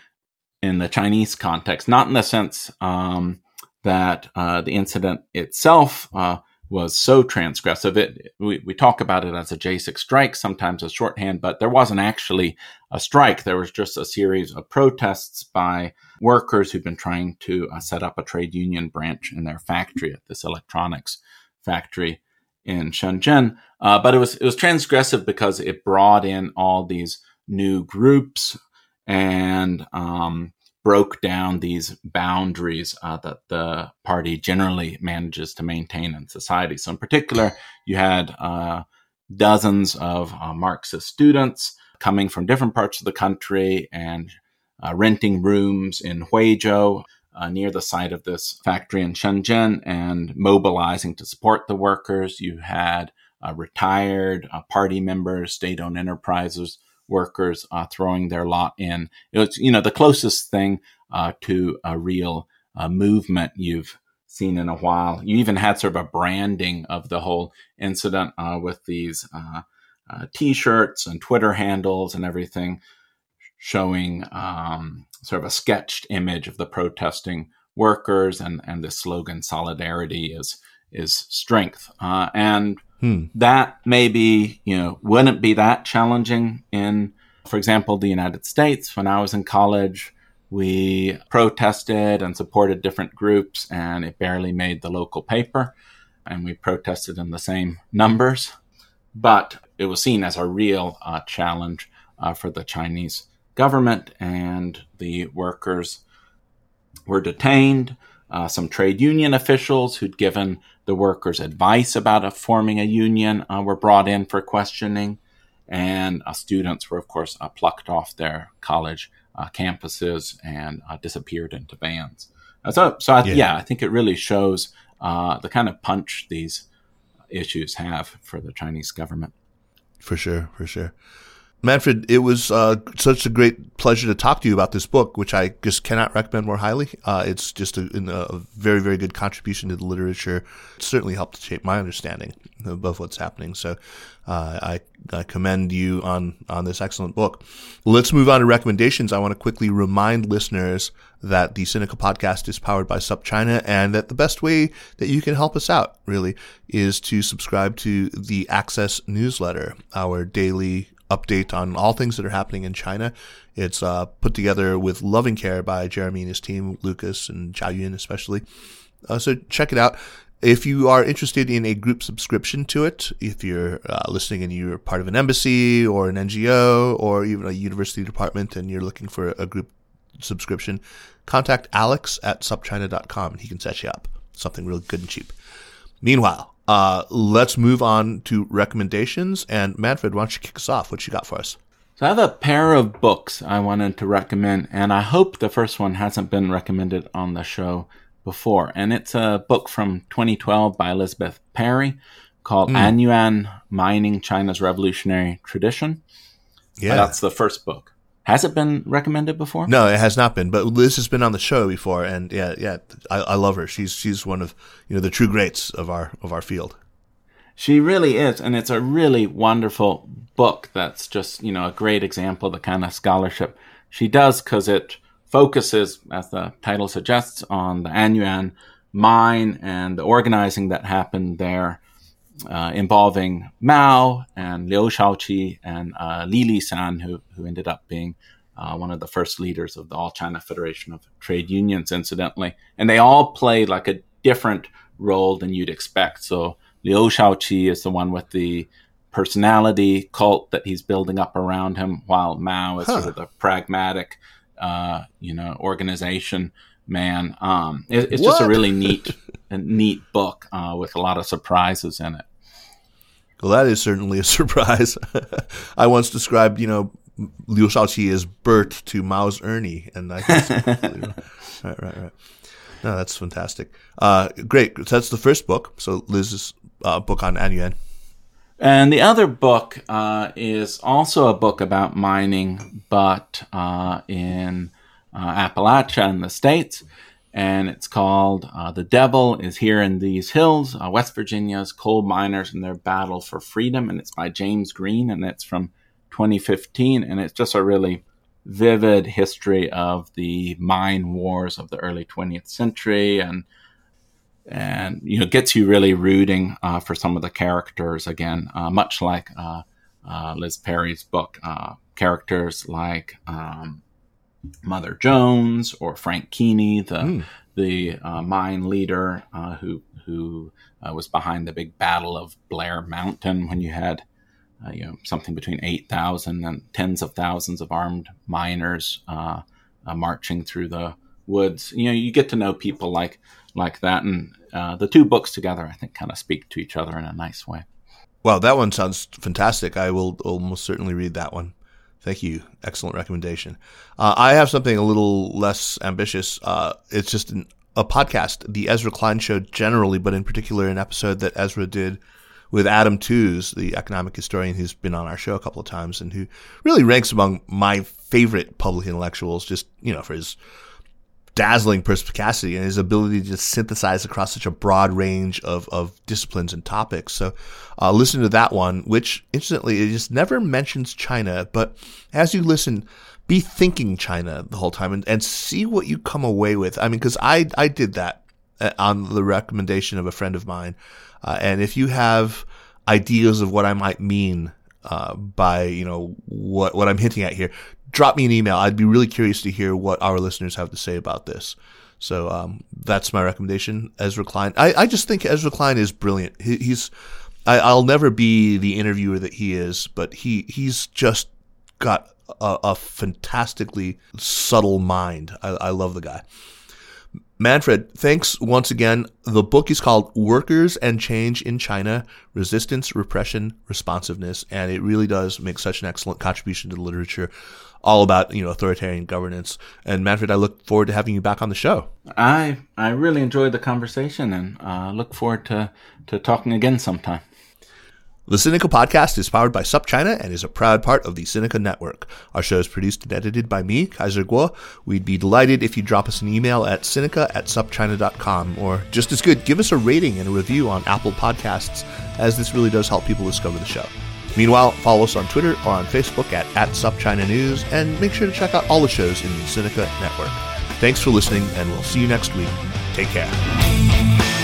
in the Chinese context. Not in the sense um, that uh, the incident itself uh, was so transgressive. It we, we talk about it as a Jasic strike, sometimes a shorthand, but there wasn't actually a strike. There was just a series of protests by workers who'd been trying to uh, set up a trade union branch in their factory at this electronics factory in Shenzhen. Uh, but it was it was transgressive because it brought in all these new groups and um, broke down these boundaries uh, that the party generally manages to maintain in society. So, in particular, you had uh, dozens of uh, Marxist students coming from different parts of the country and uh, renting rooms in Huizhou. Uh, near the site of this factory in Shenzhen and mobilizing to support the workers. You had uh, retired party members, state owned enterprises workers uh, throwing their lot in. It's you know, the closest thing uh, to a real uh, movement you've seen in a while. You even had sort of a branding of the whole incident uh, with these uh, uh, T-shirts and Twitter handles and everything, showing um, sort of a sketched image of the protesting workers and and the slogan "Solidarity is is strength." and Hmm. That maybe, you know, wouldn't be that challenging in, for example, the United States. When I was in college, we protested and supported different groups, and it barely made the local paper. And we protested in the same numbers. But it was seen as a real uh, challenge uh, for the Chinese government, and the workers were detained. Uh, some trade union officials who'd given the workers advice about forming a union uh, were brought in for questioning, and uh, students were, of course, uh, plucked off their college uh, campuses and uh, disappeared into vans. so, so I, yeah. yeah. I think it really shows the kind of punch these issues have for the Chinese government. For sure, for sure. Manfred, it was uh, such a great pleasure to talk to you about this book, which I just cannot recommend more highly. Uh, it's just a, a, very, very good contribution to the literature. It certainly helped shape my understanding of what's happening. So uh, I, I, commend you on, on this excellent book. Let's move on to recommendations. I want to quickly remind listeners that the Sinica podcast is powered by SupChina and that the best way that you can help us out really is to subscribe to the Access newsletter, our daily update on all things that are happening in China. It's uh, put together with loving care by Jeremy and his team, Lucas and Zhao Yun especially. Uh, so check it out. If you are interested in a group subscription to it, if you're uh, listening and you're part of an embassy or an NGO or even a university department and you're looking for a group subscription, contact Alex at supchina.com and he can set you up something real good and cheap. Meanwhile, uh, let's move on to recommendations. And Manfred, why don't you kick us off? What you got for us? So I have a pair of books I wanted to recommend, and I hope the first one hasn't been recommended on the show before. And it's a book from 2012 by Elizabeth Perry called mm. Anyuan Mining China's Revolutionary Tradition. Yeah. That's the first book. Has it been recommended before? No, it has not been. But Liz has been on the show before, and yeah, yeah, I, I love her. She's she's one of you know the true greats of our of our field. She really is, and it's a really wonderful book. That's just you know a great example of the kind of scholarship she does because it focuses, as the title suggests, on the Anyuan mine and the organizing that happened there uh, involving Mao and Liu Shaoqi and uh, Li Lisan, who, who ended up being uh, one of the first leaders of the All China Federation of Trade Unions, incidentally. And they all played like a different role than you'd expect. So Liu Shaoqi is the one with the personality cult that he's building up around him, while Mao is huh. sort of the pragmatic, uh, you know, organization man. Um, it, it's what? just a really neat, neat book uh, with a lot of surprises in it. Well, that is certainly a surprise. I once described, you know, Liu Shaoqi as Bert to Mao's Ernie, and I guess right, right, right. No, that's fantastic. Uh, great. So that's the first book. So Liz's uh, book on Anyuan. And the other book uh, is also a book about mining, but uh, in uh, Appalachia in the States. And it's called uh, The Devil is Here in These Hills, uh, West Virginia's Coal Miners and Their Battle for Freedom. And it's by James Green, and it's from 2015. And it's just a really vivid history of the mine wars of the early 20th century and and you know gets you really rooting uh, for some of the characters again uh, much like uh, uh liz perry's book characters like um, Mother Jones or Frank Keeney, the mm. the uh, mine leader uh, who who uh, was behind the big battle of Blair Mountain when you had uh, you know something between eight thousand and tens of thousands of armed miners uh, uh, marching through the woods. You know, you get to know people like like that, and the two books together, I think, kind of speak to each other in a nice way. Well, that one sounds fantastic. I will almost certainly read that one. Thank you. Excellent recommendation. Uh, I have something a little less ambitious. Uh, it's just an, a podcast, the Ezra Klein Show generally, but in particular, an episode that Ezra did with Adam Tooze, the economic historian who's been on our show a couple of times and who really ranks among my favorite public intellectuals, just, you know, for his dazzling perspicacity and his ability to synthesize across such a broad range of, of disciplines and topics. So, uh, listen to that one, which incidentally, it just never mentions China, but as you listen, be thinking China the whole time and, and see what you come away with. I mean, cause I, I did that uh, on the recommendation of a friend of mine. Uh, and if you have ideas of what I might mean, uh, by, you know, what, what I'm hinting at here, drop me an email. I'd be really curious to hear what our listeners have to say about this. So um, that's my recommendation, Ezra Klein. I, I just think Ezra Klein is brilliant. He, he's I, will never be the interviewer that he is, but he he's just got a, a fantastically subtle mind. I, I love the guy. Manfred, thanks once again. The book is called Workers and Change in China Resistance, Repression, Responsiveness, and it really does make such an excellent contribution to the literature all about you know authoritarian governance. And Manfred, I look forward to having you back on the show. I I really enjoyed the conversation and uh, look forward to to talking again sometime. The Sinica podcast is powered by SupChina and is a proud part of the Sinica network. Our show is produced and edited by me, Kaiser Kuo. We'd be delighted if you drop us an email at sinica at supchina.com, or just as good, give us a rating and a review on Apple Podcasts, as this really does help people discover the show. Meanwhile, follow us on Twitter or on Facebook at, at SupChina News, and make sure to check out all the shows in the Sinica network. Thanks for listening, and we'll see you next week. Take care.